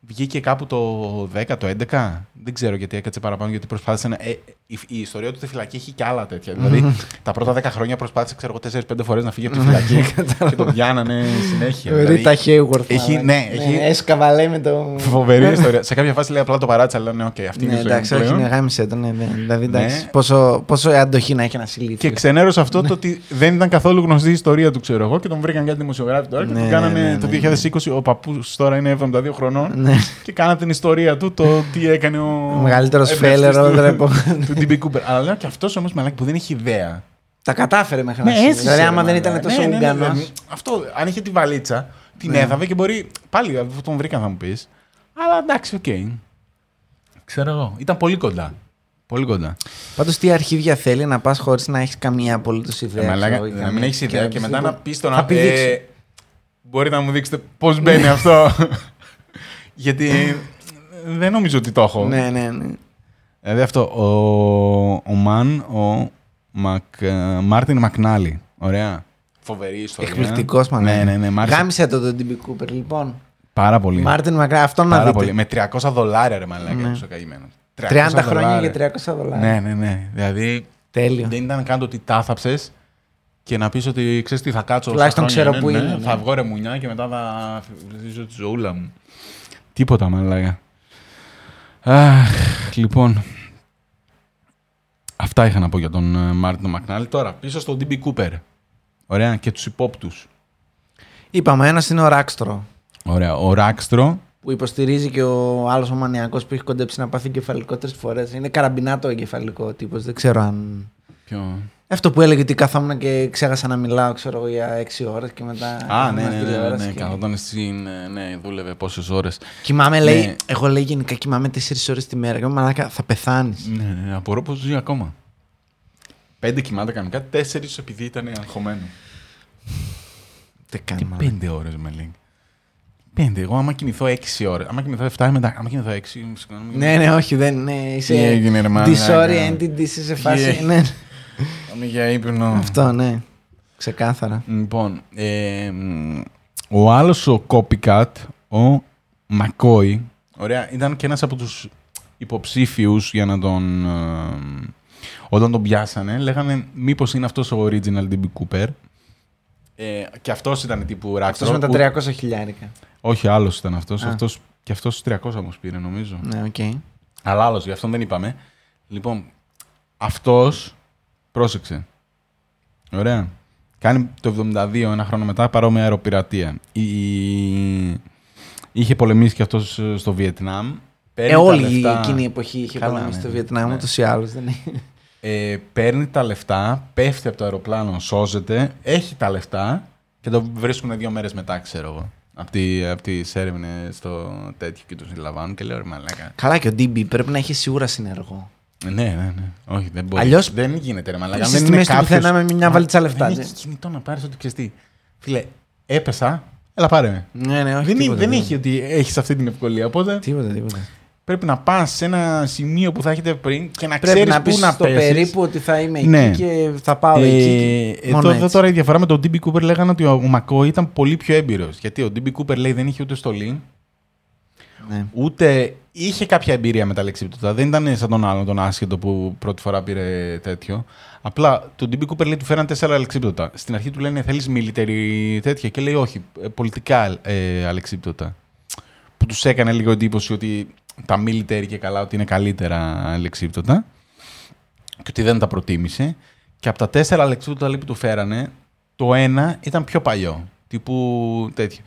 Βγήκε κάπου το 10, το 11. Δεν ξέρω γιατί έκατσε παραπάνω, γιατί προσπάθησε να. Ε, η, η ιστορία του στη φυλακή έχει και άλλα τέτοια. δηλαδή τα πρώτα 10 χρόνια προσπάθησε, ξέρω εγώ, 4-5 φορές να φύγει από τη φυλακή και τον πιάνανε συνέχεια. καλή. Rita Hayworth. έχει- μαλάκα. ναι, έχει- Έσκαβα, λέει με το. Φοβερή ιστορία. Σε κάποια φάση λέει απλά το παράτησα, αλλά ναι, οκ, αυτή είναι η Ναι, ζωή μου εντάξει, όχι, πλέον. ναι, γάμησέ το. Ναι, ναι. Δηλαδή, εντάξει, Ναι. πόσο, πόσο αντοχή να έχει ένα Και συλλήφθη. ξενέρωσε αυτό το ότι δεν ήταν καθόλου γνωστή η ιστορία του, ξέρω εγώ, και τον βρήκαν κάτι δημοσιογράφοι τώρα και Ναι, τον κάνανε ναι, ναι, το ναι. 2020. Ο παππούς τώρα είναι 72 χρονών Ναι. και κάνανε την ιστορία του, το τι έκανε ο. Ο μεγαλύτερος εμπνευστής φέλερ του- όλων των εποχών. του DB Cooper. Αλλά λέω και αυτός όμως μαλάκι που δεν έχει ιδέα. Τα κατάφερε μέχρι Ναι, να σημείο. έζησε, Δηλαδή, ρε, άμα δεν μαλάκα. ήταν τόσο Ναι, ναι, ναι, Ουγγανός. ναι. Αυτό, αν είχε τη βαλίτσα, την Ναι. έδαβε και μπορεί. Πάλι αφού τον βρήκαν θα μου πεις. Αλλά εντάξει, οκ. Ξέρω εγώ. Ήταν πολύ κοντά. Πολύ κοντά. Πάντως, τι αρχίδια θέλει να πας χωρίς να έχεις καμία απολύτως Ε, ιδέα. μαλάκα, ξέρω, να για μην έχεις ιδέα και πεις μετά λίγο. να πεις τον Θα άνθρωπο. πηδήξεις. Ε, μπορείτε να μου δείξετε πώς μπαίνει αυτό. Γιατί δεν νομίζω ότι το έχω. Ναι, ναι, ναι. Δηλαδή αυτό, ο, ο Μαν, ο Μακ, ε, Martin McNally. Ωραία. Φοβερή ιστορία. Εκπληκτικός μάλλον. Ναι, ναι, ναι. Μ' άρεσε Γάμισε το τον DB Cooper, λοιπόν. πάρα πολύ. Martin McNally, αυτόν να πάρα δείτε. πολύ. Με 300 δολάρια ρε μαλάκα Ναι. ναι. ο καημένο. 30 χρόνια για 300 δολάρια. Ναι, ναι, ναι. Δηλαδή Τέλειο. δεν ήταν καν το ότι τα 'θαψες και να πεις ότι ξέρεις τι θα κάτσω. Τουλάχιστον στα χρόνια, ξέρω που ναι, είναι, ναι, ναι. Θα βγω ρε μουνιά και μετά θα ζήσω τη ζωούλα μου. Τίποτα μαλάκα. Αχ, λοιπόν. Αυτά είχα να πω για τον ε, Μάρτιν Μακνάλη. Τώρα, πίσω στον DB Cooper. Ωραία, και τους υπόπτους. Είπαμε, ένας είναι ο Ράξτρο. Ωραία, ο Ράξτρο. Που υποστηρίζει και ο άλλος ο μανιακό που έχει κοντέψει να πάθει εγκεφαλικό τρεις φορές. Είναι καραμπινάτο εγκεφαλικό τύπος. Δεν ξέρω αν. Ποιο... Αυτό που έλεγε ότι καθόμουν και ξέχασα να μιλάω, ξέρω εγώ, για 6 ώρες και μετά. Α, ναι, ήμουν ναι, στη ναι, ναι, τηλεόραση ναι, και- καθόταν στην. ε, Ναι, δούλευε πόσες ώρες. Κοιμάμαι, λέει. Ναι. Εγώ λέει γενικά κοιμάμαι 4 ώρες τη μέρα. Και μου μαλάκα, θα πεθάνεις. Ναι, ναι, απορώ πώ ζει ακόμα. Πέντε κοιμάται κανονικά, τέσσερις επειδή ήταν αγχωμένο. Δεν κάνει Τι μαλάκα. πέντε ώρες με λέει. Πέντε. Εγώ άμα κοιμηθώ έξι ώρες. Άμα κοιμηθώ 7 μετά. Άμα κοιμηθώ έξι. συγγνώμη. Ναι, ναι, όχι, δεν είναι. Είσαι Τι έγινε, ρε μαλάκα. disoriented, είσαι σε φάση. Τι- Ναι, Πάμε για ύπνο. αυτό, ναι. Ξεκάθαρα. Λοιπόν, ε, μ, ο άλλος ο copycat, ο Μακόι, ωραία, ήταν και ένας από τους υποψήφιους για να τον... ε, όταν τον πιάσανε, λέγανε μήπως είναι αυτός ο original DB Cooper. Ε, και αυτός ήταν τύπου Αυτός Ράξτρο. με τα 300 χιλιάρικα. Όχι, άλλος ήταν αυτός. Α. αυτός και αυτός 300 όμως πήρε, νομίζω. Ναι, οκ. Αλλά άλλος, γι' αυτόν δεν είπαμε. Λοιπόν, αυτός, πρόσεξε. Ωραία. Κάνει το 72, ένα χρόνο μετά, παρόμοια αεροπειρατεία. Η... Είχε πολεμήσει και αυτός ε, στο Βιετνάμ. Παίρνει Ε, τα όλη λεφτά- εκείνη η εποχή είχε Καλά, πολεμήσει ναι. στο Βιετνάμ, Ναι. ούτως ή άλλως δεν είναι. Ε, παίρνει τα λεφτά, πέφτει από το αεροπλάνο, σώζεται, έχει τα λεφτά και το βρίσκουν δύο μέρες μετά, ξέρω εγώ. Από, τη, από τις έρευνες στο τέτοιο και του συλλαμβάνουν και λέω ρε μαλάκα. Καλά και ο DB πρέπει να έχει σίγουρα συνεργό. Ναι, ναι, ναι. Όχι, δεν μπορεί. Αλλιώς- δεν γίνεται, ρε μαλάκα. Στις Δεν τιμές είναι του κάποιος... πουθενά με μια βαλίτσα λεφτά, Δεν ναι. έχει κινητό να πάρει ό,τι ξέρεις τι. Φίλε, έπεσα, έλα πάρε με. Ναι, ναι, όχι. δεν τίποτα, δεν τίποτα. έχει ότι έχεις αυτή την ευκολία. Οπότε Τίποτα, τίποτα. πρέπει να πας σε ένα σημείο που θα έχετε πριν και να Πρέπει ξέρεις να πού πεις να στο πέσεις. περίπου ότι θα είμαι Ναι. εκεί και θα πάω εκεί. Ε, και μόνο εδώ, εδώ έτσι. τώρα η διαφορά με τον DB Cooper λέγανε ότι ο, ο Μακό ήταν πολύ πιο έμπειρος. Γιατί ο DB Cooper λέει δεν είχε ούτε στολή, Ναι. ούτε είχε κάποια εμπειρία με τα λεξίπτωτα. Δεν ήταν σαν τον άλλον, τον άσχετο που πρώτη φορά πήρε τέτοιο. Απλά τον DB Cooper λέει του φέραν τέσσερα αλεξίπτωτα. Στην αρχή του λένε θέλεις military τέτοια και λέει όχι, ε, πολιτικά ε, αλεξίπτωτα. Που τους έκανε λίγο εντύπωση ότι τα military και καλά ότι είναι καλύτερα αλεξίπτωτα και ότι δεν τα προτίμησε. Και από τα τέσσερα αλεξίπτωτα λέει, που του φέρανε, το ένα ήταν πιο παλιό. Τύπου τέτοιο.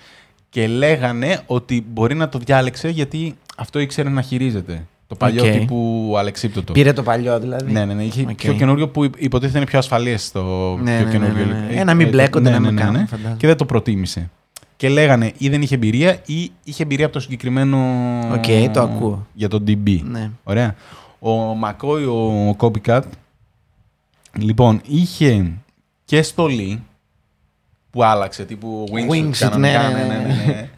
Και λέγανε ότι μπορεί να το διάλεξε γιατί αυτό ήξερε να χειρίζεται. Το παλιό Οκ. τύπου αλεξίπτωτο. Πήρε το παλιό δηλαδή. Ναι, ναι, ναι. Είχε Οκ. πιο καινούριο που υποτίθεται είναι πιο ασφαλές στο Ναι, πιο ναι, καινούριο. ναι, ναι, ναι. Ε, Ε, να μην ε, μπλέκονται, ναι, να ναι, μην ναι, κάνουν, ναι. φαντάζομαι. Και δεν το προτίμησε. Και λέγανε ή δεν είχε εμπειρία ή είχε εμπειρία από το συγκεκριμένο. Οκ, το ακούω. Για τον DB. Ναι. Ωραία. Ο McCoy, ο copycat, λοιπόν, είχε και στολή που άλλαξε, τύπου wingsuit, Wingsuit, κανονικά, ναι, ναι, ναι, ναι.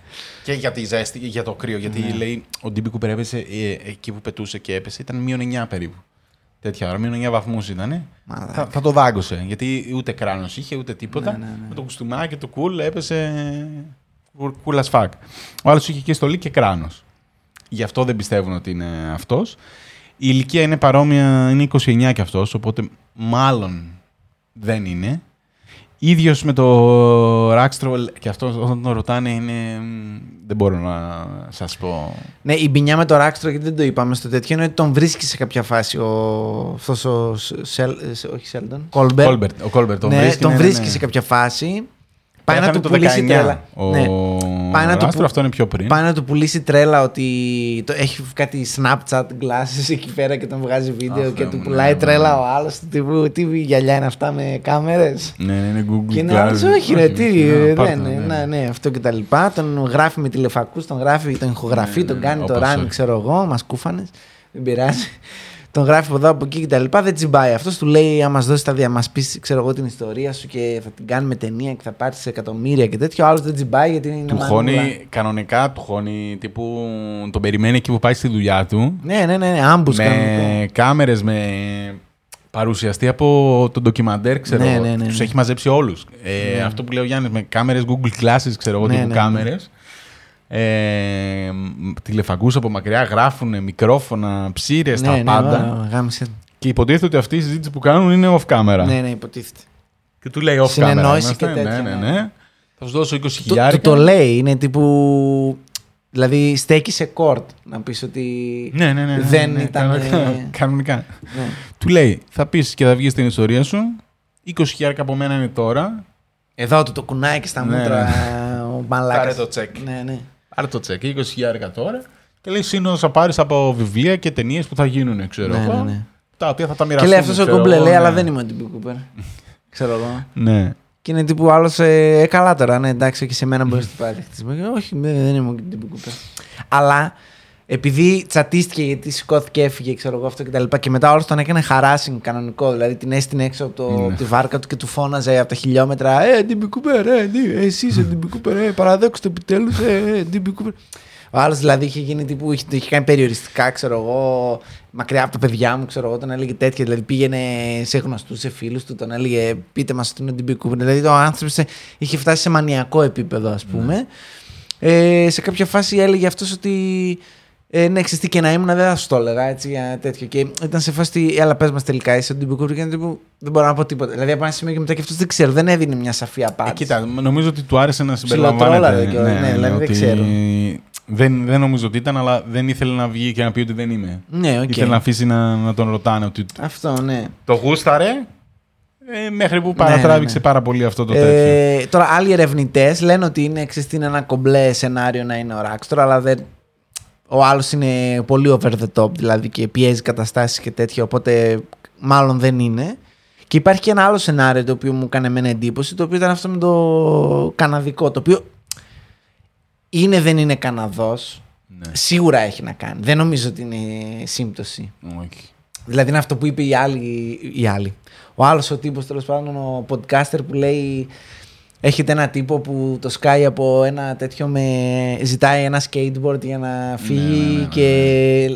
και για τη ζέστη και για το κρύο. Γιατί λέει ο DB Cooper έπεσε ε, εκεί που πετούσε και έπεσε ήταν μείον 9 περίπου. Τέτοια ώρα, μείον 9 βαθμούς ήταν. Μαλάκα. Θα, θα το δάγκωσε. Γιατί ούτε κράνος είχε ούτε τίποτα. Ναι, ναι, ναι. Με το κουστούμάκι του κουλ έπεσε. Κούλα φακ. Ο άλλος είχε και στολή και κράνος. Γι' αυτό δεν πιστεύουν ότι είναι αυτός. Η ηλικία είναι παρόμοια, είναι 29 κι αυτός, οπότε μάλλον δεν είναι. Ίδιος με το Ράξτρολ και αυτός όταν τον ρωτάνε είναι. μ, Δεν μπορώ να σας πω. Ναι, η μπινιά με το Ράξτρο, γιατί δεν το είπαμε στο τέτοιο, είναι ότι τον βρίσκει σε κάποια φάση ο. αυτός ο. Σελ, ε, όχι Σέλντον. Κόλμπερ. Κόλμπερτ, ο Κόλμπερτ τον ναι, βρίσκει. τον ναι, ναι, βρίσκει ναι. σε κάποια φάση. Πάει να Πέθανε του το πουλήσει 19. τρέλα. Ο Ναι. Πάει να του Ράστρο, που- αυτό είναι πιο πριν. Πάει να του πουλήσει τρέλα ότι το, έχει κάτι Snapchat glasses εκεί πέρα και τον βγάζει βίντεο Α, και Θεέ του μου, πουλάει ναι, τρέλα ναι. ο άλλος. Τύπου, τι γυαλιά είναι αυτά με κάμερες; Ναι, ναι, είναι Google Και είναι Glass. άλλος, όχι ρε, τι, ναι, δεν πάρτε, είναι, ναι. ναι, ναι, αυτό και τα λοιπά. Τον γράφει με τηλεφακούς, τον γράφει, τον ηχογραφεί, Ναι, τον ναι, κάνει το όπως ράνι, όχι. ξέρω εγώ, μας κούφανες, δεν πειράζει. Τον γράφει από εδώ, από εκεί και τα λοιπά, δεν τσιμπάει. Αυτός του λέει: Αν μα δώσει τα δια, μας πεις, ξέρω εγώ, την ιστορία σου και θα την κάνουμε ταινία και θα πάρεις εκατομμύρια και τέτοιο. Ο άλλος δεν τσιμπάει γιατί είναι. Του μανούλα. χώνει, κανονικά του χώνει, τύπου τον περιμένει εκεί που πάει στη δουλειά του. Ναι, ναι, ναι, ναι άμπους κανονικό. με κάμερες, με παρουσιαστή από το ντοκιμαντέρ, ξέρω Ναι, εγώ. ναι, ναι, Τους ναι. έχει μαζέψει όλους. Ε, Αυτό που λέει ο Γιάννης, με κάμερες Google Glasses, ξέρω εγώ, Ναι, τύπου ναι, ναι. κάμερες. Ε, μ, τηλεφακούς από μακριά, γράφουν μικρόφωνα, ψήρες, ναι, τα ναι, πάντα. ωραία, γάμισε. Και υποτίθεται ότι αυτή η συζήτηση που κάνουν είναι off camera. Ναι, ναι, υποτίθεται. Και του λέει off camera. Συνεννόηση είμαστε, και τέτοια, Ναι, ναι, ναι. ναι. Θα σου δώσω 20 Του, χιλιάρικα. του το λέει, είναι τύπου. Δηλαδή στέκει σε κόρτ να πεις ότι Ναι, ναι, ναι, ναι, δεν ναι, ήταν. κανονικά, ε, Κανονικά. ναι. Του λέει, θα πεις και θα βγεις την ιστορία σου. 20 χιλιάρικα από μένα είναι τώρα. Εδώ του το κουνάει και στα Ναι, μούτρα ναι. ο μαλάκας. Πάρε το τσεκ. Ναι, ναι. Άρα το τσεκ, 20 χιλιάρικα τώρα. Και λέει, σύνολο θα πάρεις από βιβλία και ταινίες που θα γίνουν, ξέρω Ναι, εγώ. ναι, ναι. Τα οποία θα τα Και μοιραστούν. λέει αυτός ο ξέρω κόμπλε, εγώ, λέει, ναι. αλλά δεν είμαι ο Τιμπι Κούπερ. Ξέρω εγώ. Ναι. Και είναι τύπου άλλος, ε, ε, καλά τώρα, ναι, εντάξει, και σε μένα μπορείς να την πάρεις χτίσμα. Και, Όχι, ναι, δεν είμαι ο Τιμπι Κούπερ. Αλλά επειδή τσατίστηκε γιατί σηκώθηκε, έφυγε, ξέρω εγώ αυτό και τα λοιπά. Και μετά όλο τον έκανε harassing κανονικό. Δηλαδή την έστεινε έξω από, το, Ναι. από τη βάρκα του και του φώναζε από τα χιλιόμετρα. Ε, Τιμπι Κούπερ, ε, τι, ε, εσύ είσαι Τιμπι Κούπερ, ε, παραδέξτε επιτέλους, ε, ε, Τιμπι Κούπερ. Ο άλλος δηλαδή είχε γίνει τύπου, είχε, το είχε κάνει περιοριστικά, ξέρω εγώ, μακριά από τα παιδιά μου, ξέρω εγώ, τον έλεγε τέτοια. Δηλαδή πήγαινε σε γνωστούς, σε φίλους του, τον έλεγε πείτε μας ότι είναι ο Τιμπι Κούπερ. Δηλαδή ο άνθρωπο είχε φτάσει σε μανιακό επίπεδο, ας πούμε. Ε, σε κάποια φάση έλεγε αυτός ότι. Ε, ναι, ξέρεις τι και να ήμουν, δεν θα σου το έλεγα έτσι για τέτοιο. Και ήταν σε φάση ότι, έλα, πες μας τελικά, είσαι ο Τιμπι Κούπερ. Και ήταν τύπου, δεν μπορώ να πω τίποτα. Δηλαδή από ένα σημείο και μετά και αυτός δεν ξέρω, δεν έδινε μια σαφή Ε, απάντηση. κοίτα, νομίζω ότι του άρεσε να Ψιλοτρόλαρε συμπεριλαμβάνεται. κιόλας, ναι, δηλαδή δεν ότι ξέρω. Δεν, δεν νομίζω ότι ήταν, αλλά δεν ήθελε να βγει και να πει ότι δεν είμαι. ναι, οκ. Ήθελε να αφήσει να, να τον ρωτάνε ότι Αυτό, ναι. το γούσταρε; Ε, μέχρι που Ναι, παρατράβηξε ναι, ναι. πάρα πολύ αυτό το τέτοιο. Ε, τώρα, άλλοι ερευνητές λένε ότι είναι, ξέρεις, τι, είναι ένα κομπλέ σενάριο να είναι ο Ράξτρο, αλλά δεν... ο άλλος είναι πολύ over the top, δηλαδή και πιέζει καταστάσεις και τέτοια, οπότε μάλλον δεν είναι. Και υπάρχει και ένα άλλο σενάριο το οποίο μου έκανε εμένα εντύπωση, το οποίο ήταν αυτό με το καναδικό, το οποίο είναι δεν είναι Καναδός, Ναι. σίγουρα έχει να κάνει. Δεν νομίζω ότι είναι σύμπτωση. Όχι. Δηλαδή είναι αυτό που είπε η άλλη. Η άλλη. Ο άλλος ο τύπος, τέλος πάντων, ο podcaster που λέει. Έχετε ένα τύπο που το σκάει από ένα τέτοιο με. ζητάει ένα skateboard για να φύγει ναι, ναι, ναι. και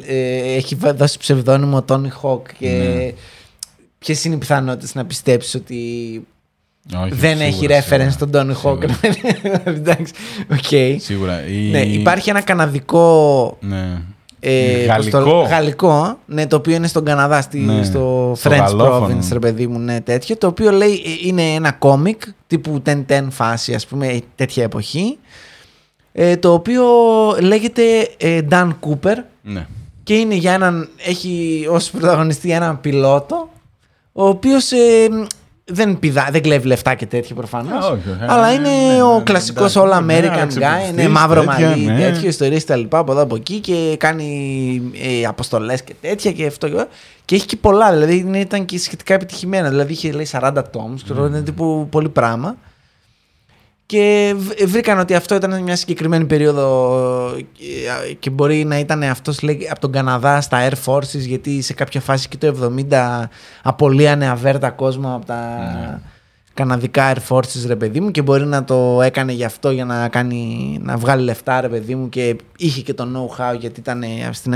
ε, έχει βα- δώσει ψευδόνυμο Tony Hawk. Και Ναι. ποιες είναι οι πιθανότητες να πιστέψεις ότι Όχι, δεν έχει σίγουρα, reference σίγουρα. στον Tony Hawk; Σίγουρα. Εντάξει. Οκ. Σίγουρα. Η- Ναι, υπάρχει ένα καναδικό Ναι. Ε, Γαλλικό. πώς το- γαλλικό, ναι, το οποίο είναι στον Καναδά, στη, Ναι, στο στο French γαλλόφωνο. Province, ρε παιδί μου, ναι, τέτοιο. Το οποίο λέει ε, είναι ένα κόμικ τύπου 10-10 φάση, ας πούμε, ε, τέτοια εποχή. Ε, το οποίο λέγεται ε, Dan Cooper Ναι. και είναι για έναν, έχει ως πρωταγωνιστή έναν πιλότο, ο οποίος ε, δεν, πηδά, δεν κλέβει λεφτά και τέτοια προφανώς. Α, όχι, όχι. Αλλά Ε, είναι ναι, ναι, ο ναι, κλασικός εντάξει, All ναι, American guy. αξιοπιστής, Είναι μαύρο τέτοια, μαλλί, ναι. τέτοιο ιστορίες τα λοιπά από εδώ από εκεί και κάνει ε, αποστολές και τέτοια και αυτό. και- Και έχει και πολλά. Δηλαδή είναι- ήταν και σχετικά επιτυχημένα. Δηλαδή είχε λέει 40 tomes, ξέρω, ήταν τύπου πολύ πράγμα. Και β- βρήκαν ότι αυτό ήταν μια συγκεκριμένη περίοδο ε, και μπορεί να ήταν αυτός λέει, από τον Καναδά στα Air Forces γιατί σε κάποια φάση και το 70 απολύανε αβέρτα κόσμο από τα Ναι. καναδικά Air Forces ρε παιδί μου και μπορεί να το έκανε γι' αυτό για να, κάνει, να βγάλει λεφτά ρε παιδί μου και είχε και το know-how γιατί ήταν στην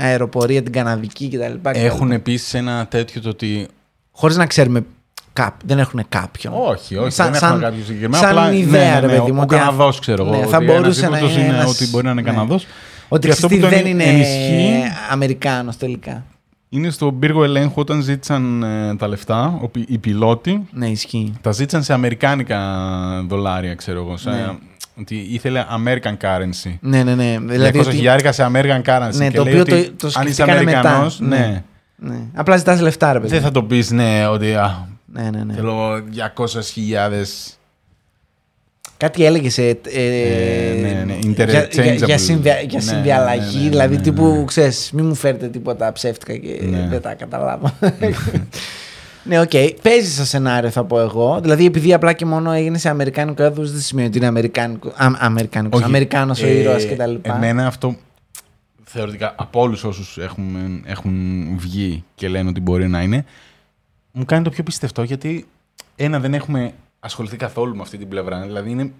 αεροπορία την καναδική κτλ. Έχουν επίσης ένα τέτοιο το ότι. Χωρίς να ξέρουμε Κάπ, δεν έχουν κάποιον. Όχι, όχι. Σαν- δεν σαν- έχουν κάποιο συγκεκριμένο. σαν απλά, ιδέα, ναι, ρε ναι, ναι, παιδί μου, Ο ότι α- Καναδό, ξέρω ναι, εγώ. θα ότι μπορούσε ένας να ύποπτος είναι είναι ένας- ότι μπορεί να είναι ναι. Καναδός. Ότι Και αυτό ξέρεις που τι τον δεν είναι ενισχύει- Αμερικάνος τελικά. Είναι στον πύργο ελέγχου όταν ζήτησαν ε, τα λεφτά, ο πι- οι πιλότοι, Ναι, ισχύει. τα ζήτησαν σε αμερικάνικα δολάρια, ξέρω εγώ. σε- Ναι. Ότι ήθελε American currency. Ναι, ναι, ναι. Δηλαδή 200 ότι- χιλιάρικα σε American currency. Ναι, και το λέει οποίο ότι το- το αν είσαι σκεφτήκανε μετά. Αμερικανός, Ναι. ναι. ναι. Απλά ζητάς λεφτά, ρε παιδί. Δεν θα το πεις, ναι, ότι α, Ναι, ναι, ναι. θέλω 200 χιλιάδες. Κάτι έλεγε σε. Ε, Ε, ναι, ναι, για, για, interchangeable. για, συνδια, για Ναι, συνδιαλλαγή. ναι, ναι, δηλαδή, ναι, τύπου, ναι. ξέρεις, μην μου φέρετε τίποτα ψεύτικα και Ναι. δεν τα καταλάβω. ναι, οκ. Παίζει στο σενάριο, θα πω εγώ. Δηλαδή, επειδή απλά και μόνο έγινε σε Αμερικάνικο έδα, δεν σημαίνει ότι είναι Αμερικάνικο. Α, Αμερικάνικος, Όχι. Αμερικάνος ο Ε, ήρωας κτλ. Εμένα αυτό θεωρητικά από όλους όσους έχουν, έχουν βγει και λένε ότι μπορεί να είναι, μου κάνει το πιο πιστευτό γιατί ένα δεν έχουμε ασχοληθεί καθόλου με αυτή την πλευρά. Δηλαδή είναι.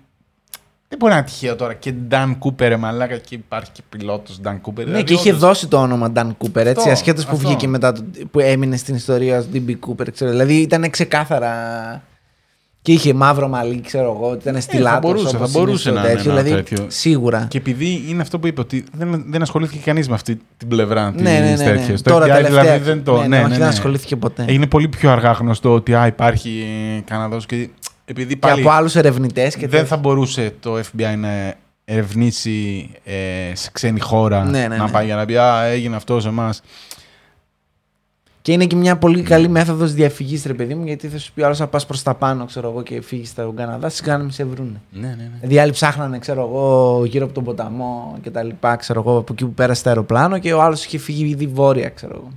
Δεν μπορεί να είναι τυχαίο τώρα και Dan Cooper, ρε μαλάκα, και υπάρχει και πιλότος Dan Cooper. Ναι, δηλαδή, και είχε όντως, δώσει το όνομα Dan Cooper, έτσι, Αυτό, ασχέτως που αυτό. βγήκε μετά, το- που έμεινε στην ιστορία ως DB Cooper, ξέρω. Δηλαδή ήταν ξεκάθαρα. Και είχε μαύρο μαλλί, ξέρω εγώ, ότι ήταν στυλάτος, Ε, μπορούσε, όπως θα είναι μπορούσε στο να είναι τέτοιο, ένα δηλαδή, τέτοιο. Σίγουρα. Και επειδή είναι αυτό που είπε, ότι δεν, δεν ασχολήθηκε κανείς με αυτή την πλευρά της ναι, ναι, ναι, ναι. τέτοια. Στο Τώρα FBI τελευταία. δηλαδή δεν το. ναι, Ναι, ναι, ναι, όχι, ναι. δεν ασχολήθηκε ποτέ. Έγινε πολύ πιο αργά γνωστό ότι α, υπάρχει Καναδός και επειδή και πάλι από άλλους ερευνητές και δεν τέτοια. θα μπορούσε το FBI να ερευνήσει ε, σε ξένη χώρα Ναι, ναι, να ναι. πάει για να πει Α, έγινε αυτό σε εμάς. Και είναι και μια πολύ καλή μέθοδος διαφυγής, ρε παιδί μου, γιατί θα σου πει άλλος να πας προς τα πάνω, ξέρω εγώ, και φύγεις στον Καναδά, στην Κάνα σε βρούνε. Ναι, ναι, ναι. Δηλαδή, άλλοι ψάχνανε, ξέρω εγώ, γύρω από τον ποταμό και τα λοιπά, ξέρω εγώ, από εκεί που πέρασε το αεροπλάνο και ο άλλος είχε φύγει ήδη βόρεια, ξέρω εγώ.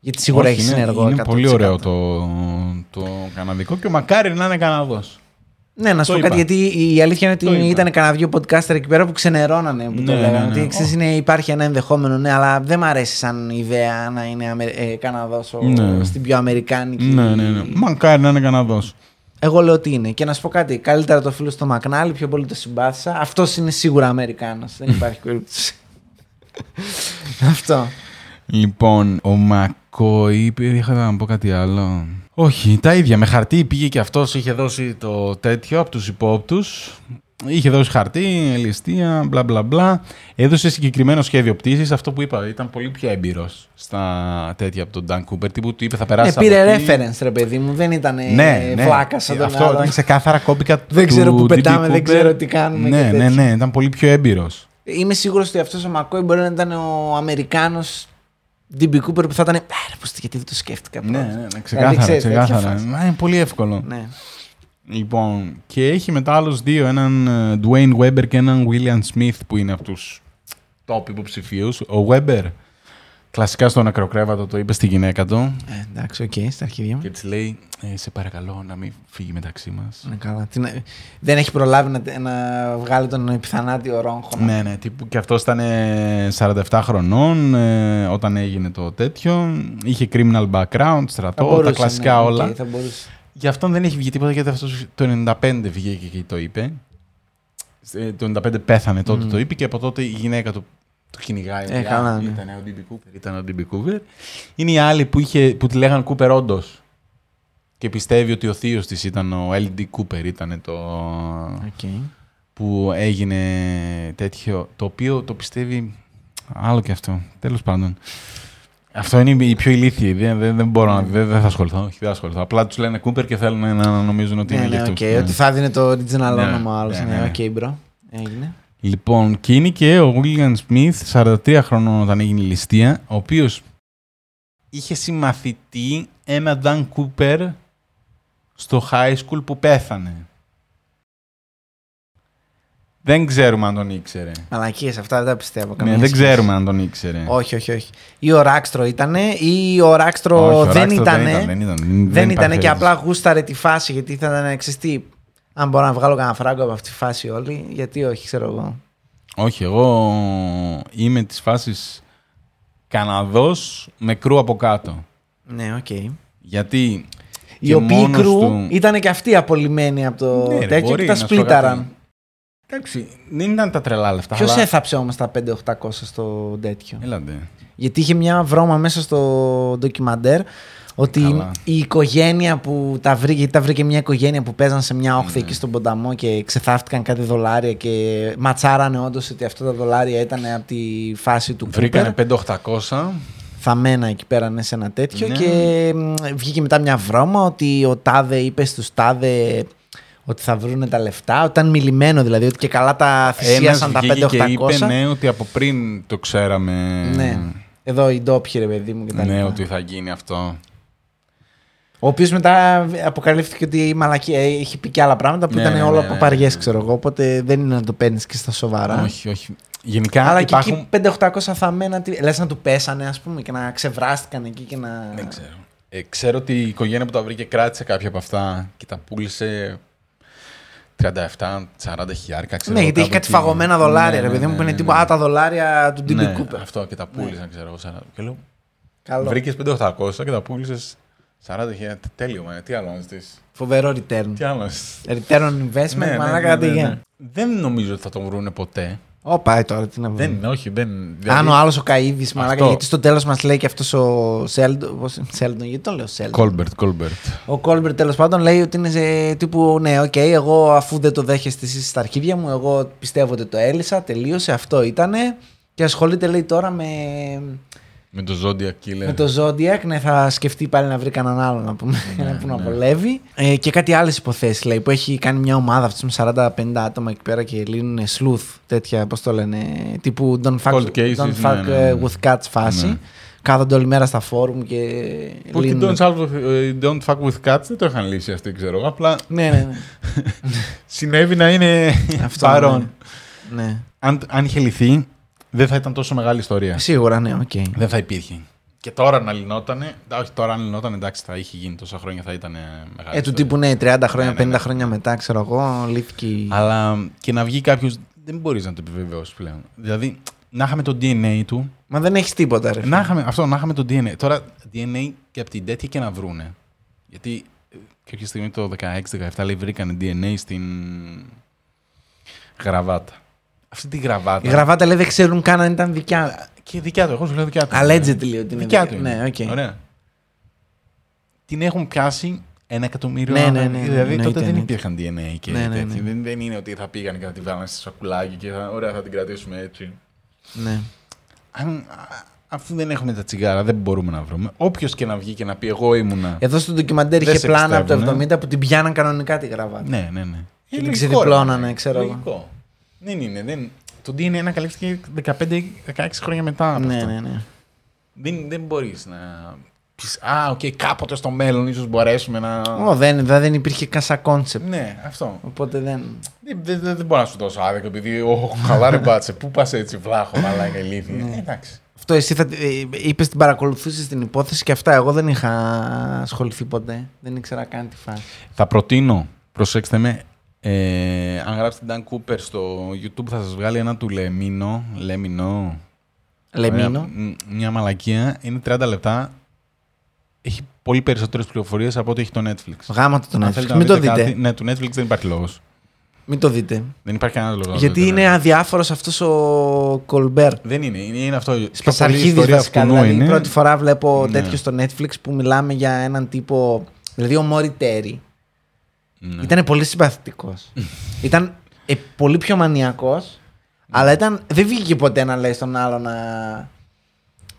Γιατί σίγουρα Όχι, έχεις είναι, συνεργό. Είναι 100%. πολύ ωραίο το, το καναδικό και μακάρι να είναι Καναδός. Ναι, να σου Το πω κάτι, είπα. γιατί η αλήθεια είναι Το ότι είπα. ήταν κανένα δύο podcaster εκεί πέρα που ξενερώνανε που το Ναι, λέγανε. ναι, ναι. Ότι ξέρεις, είναι, υπάρχει ένα ενδεχόμενο, ναι, αλλά δεν μ' αρέσει σαν ιδέα να είναι Αμε... ε, Καναδός ο- Ναι. στην πιο Αμερικάνικη. Ναι, ναι, ναι. Μακάρι να είναι Καναδός. Εγώ λέω ότι είναι. Και να σου πω κάτι, καλύτερα το φίλο στο Μακνάλι, πιο πολύ το συμπάθησα. Αυτός είναι σίγουρα Αμερικάνος. δεν υπάρχει περίπτωση. Αυτό. Λοιπόν, ο Μακόη είπε, είχα να πω κάτι άλλο. Όχι, τα ίδια. Με χαρτί πήγε και αυτός, είχε δώσει το τέτοιο από τους υπόπτους. Είχε δώσει χαρτί, ληστεία, μπλα μπλα μπλα. Έδωσε συγκεκριμένο σχέδιο πτήσης. Αυτό που είπα, ήταν πολύ πιο έμπειρος στα τέτοια από τον Νταν Κούπερ. Τύπου του είπε θα Ναι, περάσει. πήρε reference, ρε παιδί μου. Δεν ήταν Ναι, ναι. φλάκα σαν τον Αυτό άλλο. ήταν ξεκάθαρα κόπικα του. Δεν ξέρω που DB πετάμε, δεν Cooper. ξέρω τι κάνουμε Ναι, και ναι, τέτοια. ναι. Ήταν πολύ πιο έμπειρος. Είμαι σίγουρος ότι αυτός ο Μακόι μπορεί να ήταν ο Αμερικάνος DB Cooper που θα ήταν. Άρα, πώς, γιατί δεν το σκέφτηκα Ναι, πρώτα». ναι, ναι, Δηλαδή, ξεκάθαρα. ξέρεις, τέτοια ξεκάθαρα. φάση. Μα, Είναι πολύ εύκολο. Ναι. Λοιπόν, και έχει μετά άλλους δύο, έναν ε, Dwayne Weber και έναν William Smith που είναι από τους top υποψηφίους. Ο Weber, κλασικά στο νεκροκρέβατο, το είπε στη γυναίκα του Ε, εντάξει, οκ, στα αρχίδια μου. και της λέει ε, «Σε παρακαλώ να μην φύγει μεταξύ μας». Ναι, καλά. Τι να- Δεν έχει προλάβει να, να βγάλει τον επιθανάτιο ρόγχο. Ναι, ναι, τύπου, και αυτός ήταν ε, 47 χρονών ε, όταν έγινε το τέτοιο. Είχε criminal background, Θα στρατό, μπορούσε, τα κλασικά ναι, οκ, όλα. θα μπορούσε. Γι' αυτόν δεν έχει βγει τίποτα γιατί αυτός το 95 βγήκε και το είπε. Ε, Το 95 πέθανε τότε Μμμ. το είπε και από τότε η γυναίκα του το κυνηγάει. Ε, ότι, καλά, «Α, ναι. Ήταν ο DB Cooper. Ήταν ο DB Cooper. Είναι η άλλη που, είχε, που τη λέγαν Cooper όντως. Και πιστεύει ότι ο θείος της ήταν ο DB Cooper. Ήταν το. Οκ. που έγινε τέτοιο. Το οποίο το πιστεύει. Άλλο και αυτό. Τέλος πάντων. Αυτό είναι η πιο ηλίθιη. Δεν, δεν, δεν μπορώ να. Δεν, δεν θα ασχοληθώ. Όχι, δεν θα ασχοληθώ. Απλά τους λένε Cooper και θέλουν να νομίζουν ότι Ναι, είναι ναι, για οκ. αυτούς. Ναι. Ότι θα δίνει το original Ναι, όνομα ο άλλος. ναι, Ναι, ναι, οκ, bro. Έγινε. Λοιπόν, και είναι και ο William Smith, 43 χρονών όταν έγινε η ληστεία, ο οποίος είχε συμμαθητή ένα Dan Cooper στο high school που πέθανε. Δεν ξέρουμε αν τον ήξερε. Μαλακίες, αυτά δεν τα πιστεύω. Ναι, καμία δεν σχέση. ξέρουμε αν τον ήξερε. Όχι, όχι, όχι. Ή ο Ράξτρο ήτανε, ή ο Ράξτρο Όχι, ο δεν Rackstro ήτανε. Δεν ήταν, δεν ήταν, Δεν υπάρχει ήταν και περίπτωση. απλά γούσταρε τη φάση γιατί θα ήταν εξαιστή. Αν μπορώ να βγάλω κανένα φράγκο από αυτή τη φάση όλη, γιατί όχι, ξέρω εγώ. Όχι, εγώ είμαι της φάσης Καναδός με κρού από κάτω. Ναι, οκ. Γιατί Οι Και οποίοι μόνος κρού του- ήταν και αυτοί απολυμμένοι από το Ναι, ρε, τέτοιο μπορεί και τα να σου πω κάτι. σπλίταραν. Εντάξει, δεν ήταν τα τρελά λεφτα. Ποιος αλλά- έθαψε όμως τα 5-800 στο τέτοιο; Έλατε. Γιατί είχε μια βρώμα μέσα στο ντοκιμαντέρ ότι Καλά. η οικογένεια που τα βρήκε, γιατί τα βρήκε μια οικογένεια που παίζαν σε μια όχθη Ναι. εκεί στον ποταμό και ξεθάφτηκαν κάτι δολάρια και ματσάρανε όντως ότι αυτά τα δολάρια ήταν από τη φάση του Βρήκανε Cooper, 5-800. θαμμένα εκεί πέρα ναι, σε ένα τέτοιο Ναι. και μ, βγήκε μετά μια βρώμα ότι ο Τάδε είπε στους Τάδε ότι θα βρούνε τα λεφτά, ότι ήταν μιλημένο δηλαδή, ότι και καλά τα Ένας θυσίασαν τα βγήκε 5-800. και είπε ναι, ότι από πριν το ξέραμε. Ναι. Εδώ οι ντόπιοι ρε παιδί μου και τα Ναι, λοιπά. ότι θα γίνει αυτό. Ο οποίος μετά αποκαλύφθηκε ότι η μαλακία έχει πει και άλλα πράγματα που Ναι, ήταν ναι, όλα ναι, ναι, παπαριέ, ναι. ξέρω εγώ. Οπότε δεν είναι να το παίρνεις και στα σοβαρά. Όχι, όχι. Γενικά Αλλά υπάρχουν... και εκεί 5-800 θαμμένα. τι- Λες να του πέσανε, ας πούμε, και να ξεβράστηκαν εκεί και να. Δεν ξέρω. Ε, ξέρω ότι η οικογένεια που τα βρήκε κράτησε κάποια από αυτά και τα πούλησε 37-40 χιλιάρικα. ξέρω Ναι, εγώ, γιατί έχει κάπου κάτι εκεί. φαγωμένα δολάρια, Ναι, ρε παιδί ναι, μου, που είναι ναι, τίποτα. ναι. Α, τα δολάρια του Ντίμπι Ναι, Κούπερ. αυτό και τα πούλησαν, ξέρω εγώ. 40. Και λέω, Καλό. βρήκες 5-800 και τα πούλησες 40 χιλιάρικα. Τέλειο, μα. Τι άλλο να ζητήσεις. Φοβερό return. Τι άλλο να ζητήσεις. Return on investment, Ναι, ναι, μαλάκα ναι, τι ναι, γίνεται. ναι. Δεν νομίζω ότι θα τον βρούνε ποτέ. Ω, πάει τώρα, τι να βρούμε. Δεν, όχι, δεν. Αν δηλαδή- ο άλλος ο Καίδη, μαλάκα, Αυτό. γιατί στο τέλος μας λέει και αυτός ο Σέλντον. πώς- Σέλντον, γιατί τον λέω Σέλντον; Κόλμπερτ, Κόλμπερτ. Ο Κόλμπερτ τέλος πάντων λέει ότι είναι σε τύπου ναι, οκ, εγώ αφού δεν το δέχεστε εσείς στα αρχίδια μου, εγώ πιστεύω ότι το έλυσα, τελείωσε, αυτό ήτανε. Και ασχολείται λέει τώρα με, Με το Zodiac Killer. με το Zodiac. Ναι, θα σκεφτεί πάλι να βρει κανέναν άλλο να πούμε, Ναι, που να ναι. βολεύει. Ε, και κάτι άλλες υποθέσεις λέει που έχει κάνει μια ομάδα αυτή με 40-50 άτομα εκεί πέρα και λύνουν sleuth τέτοια, πώς το λένε, τύπου don't fuck, Cold cases, don't ναι, fuck ναι, ναι. ε, with cats φάση. Ναι. Κάθονται όλη μέρα στα φόρουμ και Που και λύνουν. don't, solve with- ε, don't fuck with cats δεν το είχαν λύσει αυτοί, ξέρω εγώ. Απλά Ναι, ναι, ναι. συνέβη να είναι Αυτό, παρόν. ναι. ναι. Αν, αν είχε λυθεί, δεν θα ήταν τόσο μεγάλη ιστορία. Σίγουρα, ναι, οκ. Δεν θα υπήρχε. Και τώρα να λυνότανε. εντά- Όχι, τώρα αν λυνότανε, εντάξει, θα είχε γίνει τόσα χρόνια, θα ήταν ε, μεγάλη. Ε, του ιστορία. τύπου ναι, 30 χρόνια, Ναι, ναι, 50 ναι. χρόνια μετά, ξέρω εγώ, λύθηκε. η- Αλλά και να βγει κάποιος. Δεν μπορείς να το επιβεβαιώσεις πλέον. Δηλαδή, να είχαμε το DNA του. Μα δεν έχεις τίποτα, ρε. Να είχαμε, αυτό, να είχαμε το DNA. Τώρα, DNA και από την τέτοια και να βρούνε. Γιατί ε, κάποια στιγμή το 16-17 λέει βρήκανε DNA στην γραβάτα. Αυτή τη γραβάτα. Η γραβάτα λέει δεν ξέρουν καν αν ήταν δικιά. Και δικιά του, εγώ σου λέω δικιά του. Allegedly ότι είναι Δικιά δικιά. του. είναι. Ναι, οκ. Ωραία. Την έχουν πιάσει ένα εκατομμύριο Ναι, ναι, άτομα. ναι, ναι, Δηλαδή εννοείται, τότε δεν εννοείται. υπήρχαν DNA και Ναι, ναι, τέτοια. ναι. Δεν, δεν είναι ότι θα πήγαν και θα τη βάλανε σε σακουλάκι και θα, ωραία, θα την κρατήσουμε έτσι. Ναι. Αν, α- αφού δεν έχουμε τα τσιγάρα, δεν μπορούμε να βρούμε. Όποιος και να βγει και να πει Εγώ ήμουνα. Εδώ στο ντοκιμαντέρ Δεν είχε σε πλάνα από το πιστεύουνε. 70 που την πιάναν κανονικά τη γραβάτα. Ναι, ναι, ναι. Και Ε, την λογικό, ξεδιπλώνανε, ρε, ξέρω εγώ. Λογικό. Δεν είναι. Δεν... Το DNA ανακαλύφθηκε 15-16 χρόνια μετά. Από Ναι, αυτό. ναι, ναι. Δεν, δεν μπορείς να. πεις, Α, οκ, κάποτε στο μέλλον ίσως μπορέσουμε να. Ω, δεν, δεν, δεν υπήρχε καν σαν concept. Ναι, αυτό. Οπότε δεν. Δεν, δεν, δεν, δεν μπορώ να σου δώσω άδικο επειδή. Ω, καλά ρε μπάτσε, πού πας έτσι βλάχο, μαλάκα ηλίθεια. Ναι. Ε, εντάξει. Αυτό εσύ θα, είπες την παρακολουθούσες την υπόθεση και αυτά. Εγώ δεν είχα ασχοληθεί ποτέ. Δεν ήξερα καν τη φάση. Θα προτείνω, προσέξτε με, ε, αν γράψετε Dan Cooper στο YouTube θα σας βγάλει ένα του Λεμίνο. Λεμίνο. Λεμίνο. Ωραία, μ, Μια μαλακία. Είναι 30 λεπτά. Έχει πολύ περισσότερες πληροφορίες από ό,τι έχει το Netflix. Γάμα το τον Αν Netflix. θέλετε να Μην το δείτε δείτε. κάτι- ναι, του Netflix δεν υπάρχει λόγος. Μην το δείτε. Δεν υπάρχει κανένας λόγος. να Γιατί δείτε, είναι ναι. αδιάφορος αυτός ο Κολμπέρ. Δεν είναι. Είναι, είναι αυτό. Πιο πολύ Σπασαρχίδη ιστορία βασικά. αυτού Δηλαδή, είναι. πρώτη φορά βλέπω Ναι. τέτοιο στο Netflix που μιλάμε για έναν τύπο. Δηλαδή, ο Μόρι Τέρι Ναι. ήταν πολύ συμπαθητικός. ήταν ε, πολύ πιο μανιακός, αλλά ήταν, δεν βγήκε ποτέ να λέει στον άλλο να.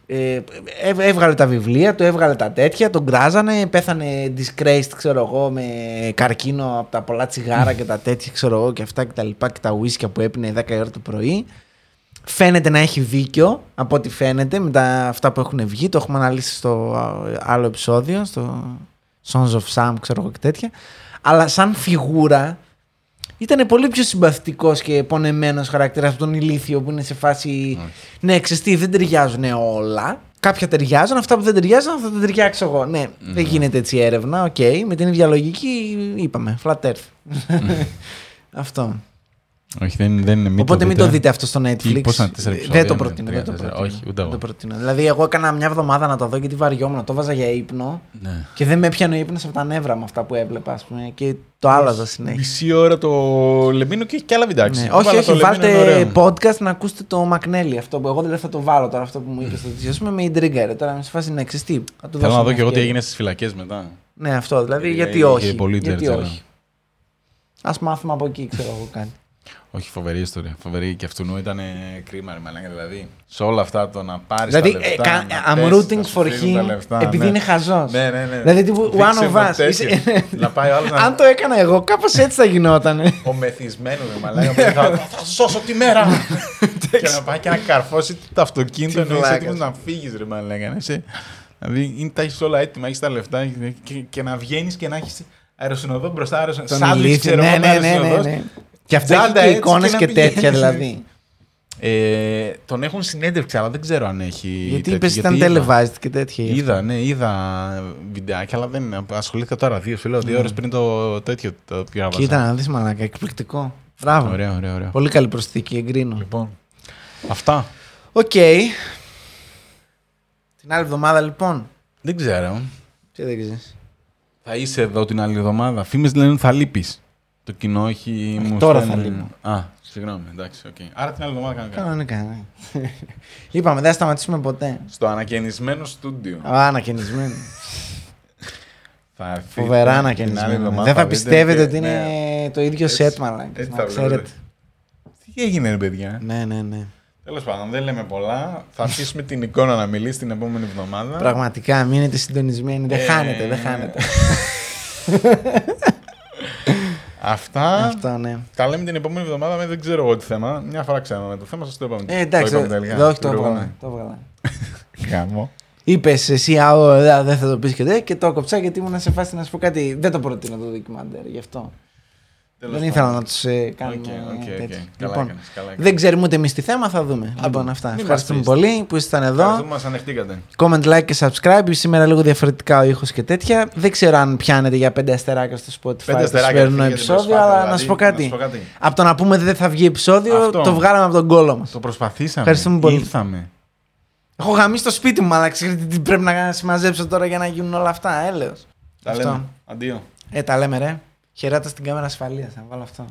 Ε, έβ- έβγαλε τα βιβλία του, έβγαλε τα τέτοια, τον κράζανε, πέθανε disgraced, ξέρω εγώ, με καρκίνο από τα πολλά τσιγάρα και τα τέτοια, ξέρω εγώ, και αυτά και τα λοιπά και τα ουίσκια που έπινε 10 η ώρα το πρωί. Φαίνεται να έχει δίκιο, από ό,τι φαίνεται, με τα, αυτά που έχουν βγει. Το έχουμε αναλύσει στο α, άλλο επεισόδιο, στο Sons of Sam, ξέρω εγώ και τέτοια. Αλλά σαν φιγούρα ήταν πολύ πιο συμπαθητικός και πονεμένος χαρακτήρας από τον ηλίθιο που είναι σε φάση. Ναι, ξέρεις τι, δεν ταιριάζουν όλα. Κάποια ταιριάζουν, αυτά που δεν ταιριάζουν, αυτά δεν ταιριάξω εγώ. Ναι, δεν γίνεται έτσι έρευνα. Οκ, με την ίδια λογική είπαμε. Flat Earth. Αυτό. Όχι, δεν, δεν είναι. Μην Οπότε μην δείτε. το δείτε αυτό στο Netflix. πόσα, τέσσερα επεισόδια δεν το είναι, προτείνω. τρία, Δεν το τέσσερα. προτείνω. Όχι, ούτε εγώ. Δεν το προτείνω. Δηλαδή, εγώ έκανα μια εβδομάδα να το δω γιατί βαριόμουν. Το βάζα για ύπνο Ναι. και δεν με έπιανε ο ύπνος από τα νεύρα με αυτά που έβλεπα, ας πούμε. Και το άλλαζα συνέχεια. Μισή ώρα το Λεμίνο και έχει και άλλα βιντεάκια. Ναι. Όχι, όχι, βάλτε podcast να ακούσετε το Μακνέλη. Αυτό που εγώ δεν θα το βάλω τώρα, αυτό που μου είπες στο τέτοιο. Α πούμε με ιντρίγκαρε. Τώρα με σε φάση να ξέρεις τι. θα του Θέλω δώσω να δω μια και εγώ τι ευκαιρία. έγινε στις φυλακές μετά. Ναι, αυτό. Δηλαδή, Ε, γιατί είχε όχι. πολύ γιατί τζέρτζελα. όχι. Α μάθουμε από εκεί, ξέρω εγώ κάτι. Όχι, φοβερή ιστορία. Φοβερή και αυτού ήταν κρίμα, ρε μαλάκα. Δηλαδή, σε όλα αυτά το να πάρεις. Δηλαδή, τα ε, λεφτά, κα- να I'm πέσεις, rooting να σου for φύγουν τα him λεφτά, επειδή ναι. είναι χαζός. Ναι, ναι, ναι. Δηλαδή, τύπου, Δείξε one of με us. τέτοιο. Είσαι- να πάει ο άλλος να. Αν το έκανα εγώ, κάπως έτσι θα γινόταν. Ο μεθυσμένος, ρε μαλάκα. που Θα θα σου σώσω τη μέρα. και να πάει και να καρφώσει το αυτοκίνητο Τι ενώ είσαι βλάκας. έτοιμο να φύγεις, ρε μαλάκα. Να είσαι- Δηλαδή, είναι, τα έχει όλα έτοιμα, έχεις τα λεφτά και, και να βγαίνεις και να έχεις αεροσυνοδό μπροστά, αεροσυνοδό. Τον ηλίθιο. Ναι, ναι, ναι, ναι, ναι. Και αυτό έχει Τζάντα και έτσι εικόνες και να και τέτοια πηγαίνεις. δηλαδή. Ε, τον έχουν συνέντευξη, αλλά δεν ξέρω αν έχει. Γιατί τέτοιο, είπες ήταν είδα. televised και τέτοια. γι' αυτό. Είδα, ναι, είδα βιντεάκια, αλλά δεν ασχολήθηκα τώρα. Δύο, σου λέω, δύο ώρες πριν το τέτοιο το διάβασα. Και ήταν να δεις μαλάκα, εκπληκτικό. Μπράβο. Ωραία, ωραία, ωραία. Πολύ καλή προσθήκη, εγκρίνω. Λοιπόν, αυτά. Οκ. Την άλλη εβδομάδα λοιπόν. Δεν ξέρω. Τι δεν ξέρεις. Θα είσαι εδώ την άλλη εβδομάδα. Φήμες λένε ότι θα λείπεις. Το κοινό έχει. μου τώρα στέλνει- θα λείπω. Α, συγγνώμη, εντάξει, οκ. Άρα την άλλη εβδομάδα κάνω κάτι. Κανονικά, ναι. Είπαμε, δεν θα σταματήσουμε ποτέ. Στο ανακαινισμένο στούντιο. Α, ανακαινισμένο. Θα έρθει Φοβερά την άλλη ανακαινισμένο. εβδομάδα, Δεν θα δείτε πιστεύετε και- ότι είναι ναι. το ίδιο Έτσι- σετ, μαλάκα. έτσι Να θα ξέρετε. βλέπετε. Τι έγινε, ρε παιδιά; Ναι, ναι, ναι. Τέλος πάντων, δεν λέμε πολλά. Θα αφήσουμε την εικόνα να μιλήσει την επόμενη εβδομάδα. Πραγματικά, μείνετε συντονισμένοι. Δεν Ε, χάνετε, δεν χάνετε. Αυτά. Αυτό, ναι. Τα λέμε την επόμενη εβδομάδα με δεν ξέρω εγώ τι θέμα. Μια φορά ξέραμε το θέμα, σας το είπαμε. Ε, εντάξει, το είπαμε τελικά. δεν- όχι, το Την έβγαλα. Το έβγαλα. προηγούμενη. Γάμο. Είπες εσύ, α, ο, δε- δεν θα το πεις και δεν, και το κοψά γιατί ήμουν σε φάση να σου πω κάτι. Δεν το προτείνω το ντοκιμαντέρ, γι' αυτό. Τέλος δεν ήθελα πάντων. να τους ε, κάνουμε OK, OK, OK. τέτοιο. Καλά Λοιπόν, έκανες, καλά έκανες. δεν ξέρουμε ούτε εμείς τι θέμα, θα δούμε. λοιπόν, δούμε. αυτά. Μην Ευχαριστούμε μας πολύ που ήσασταν εδώ. Ευχαριστούμε, μας ανεχτήκατε. Comment, like και subscribe. Σήμερα λίγο διαφορετικά ο ήχος και τέτοια. Δεν ξέρω αν πιάνετε για πέντε αστεράκια στο Spotify Πέντε το αστεράκια σημερινό για την επεισόδιο, προσπάθεια, αλλά δηλαδή. να σου πω κάτι. Να σου πω κάτι. Από το να πούμε δεν θα βγει επεισόδιο, Αυτό. το βγάλαμε από τον κώλο μας. Το προσπαθήσαμε. Ευχαριστούμε πολύ. Ήρθαμε. Έχω γαμήσει το σπίτι μου, αλλά ξέρετε τι πρέπει να συμμαζέψω τώρα για να γίνουν όλα αυτά. Έλεος. Τα Αυτό. λέμε. Αντίο. Ε, τα λέμε ρε. Χαιρέτα στην κάμερα ασφαλείας, να βάλω αυτό.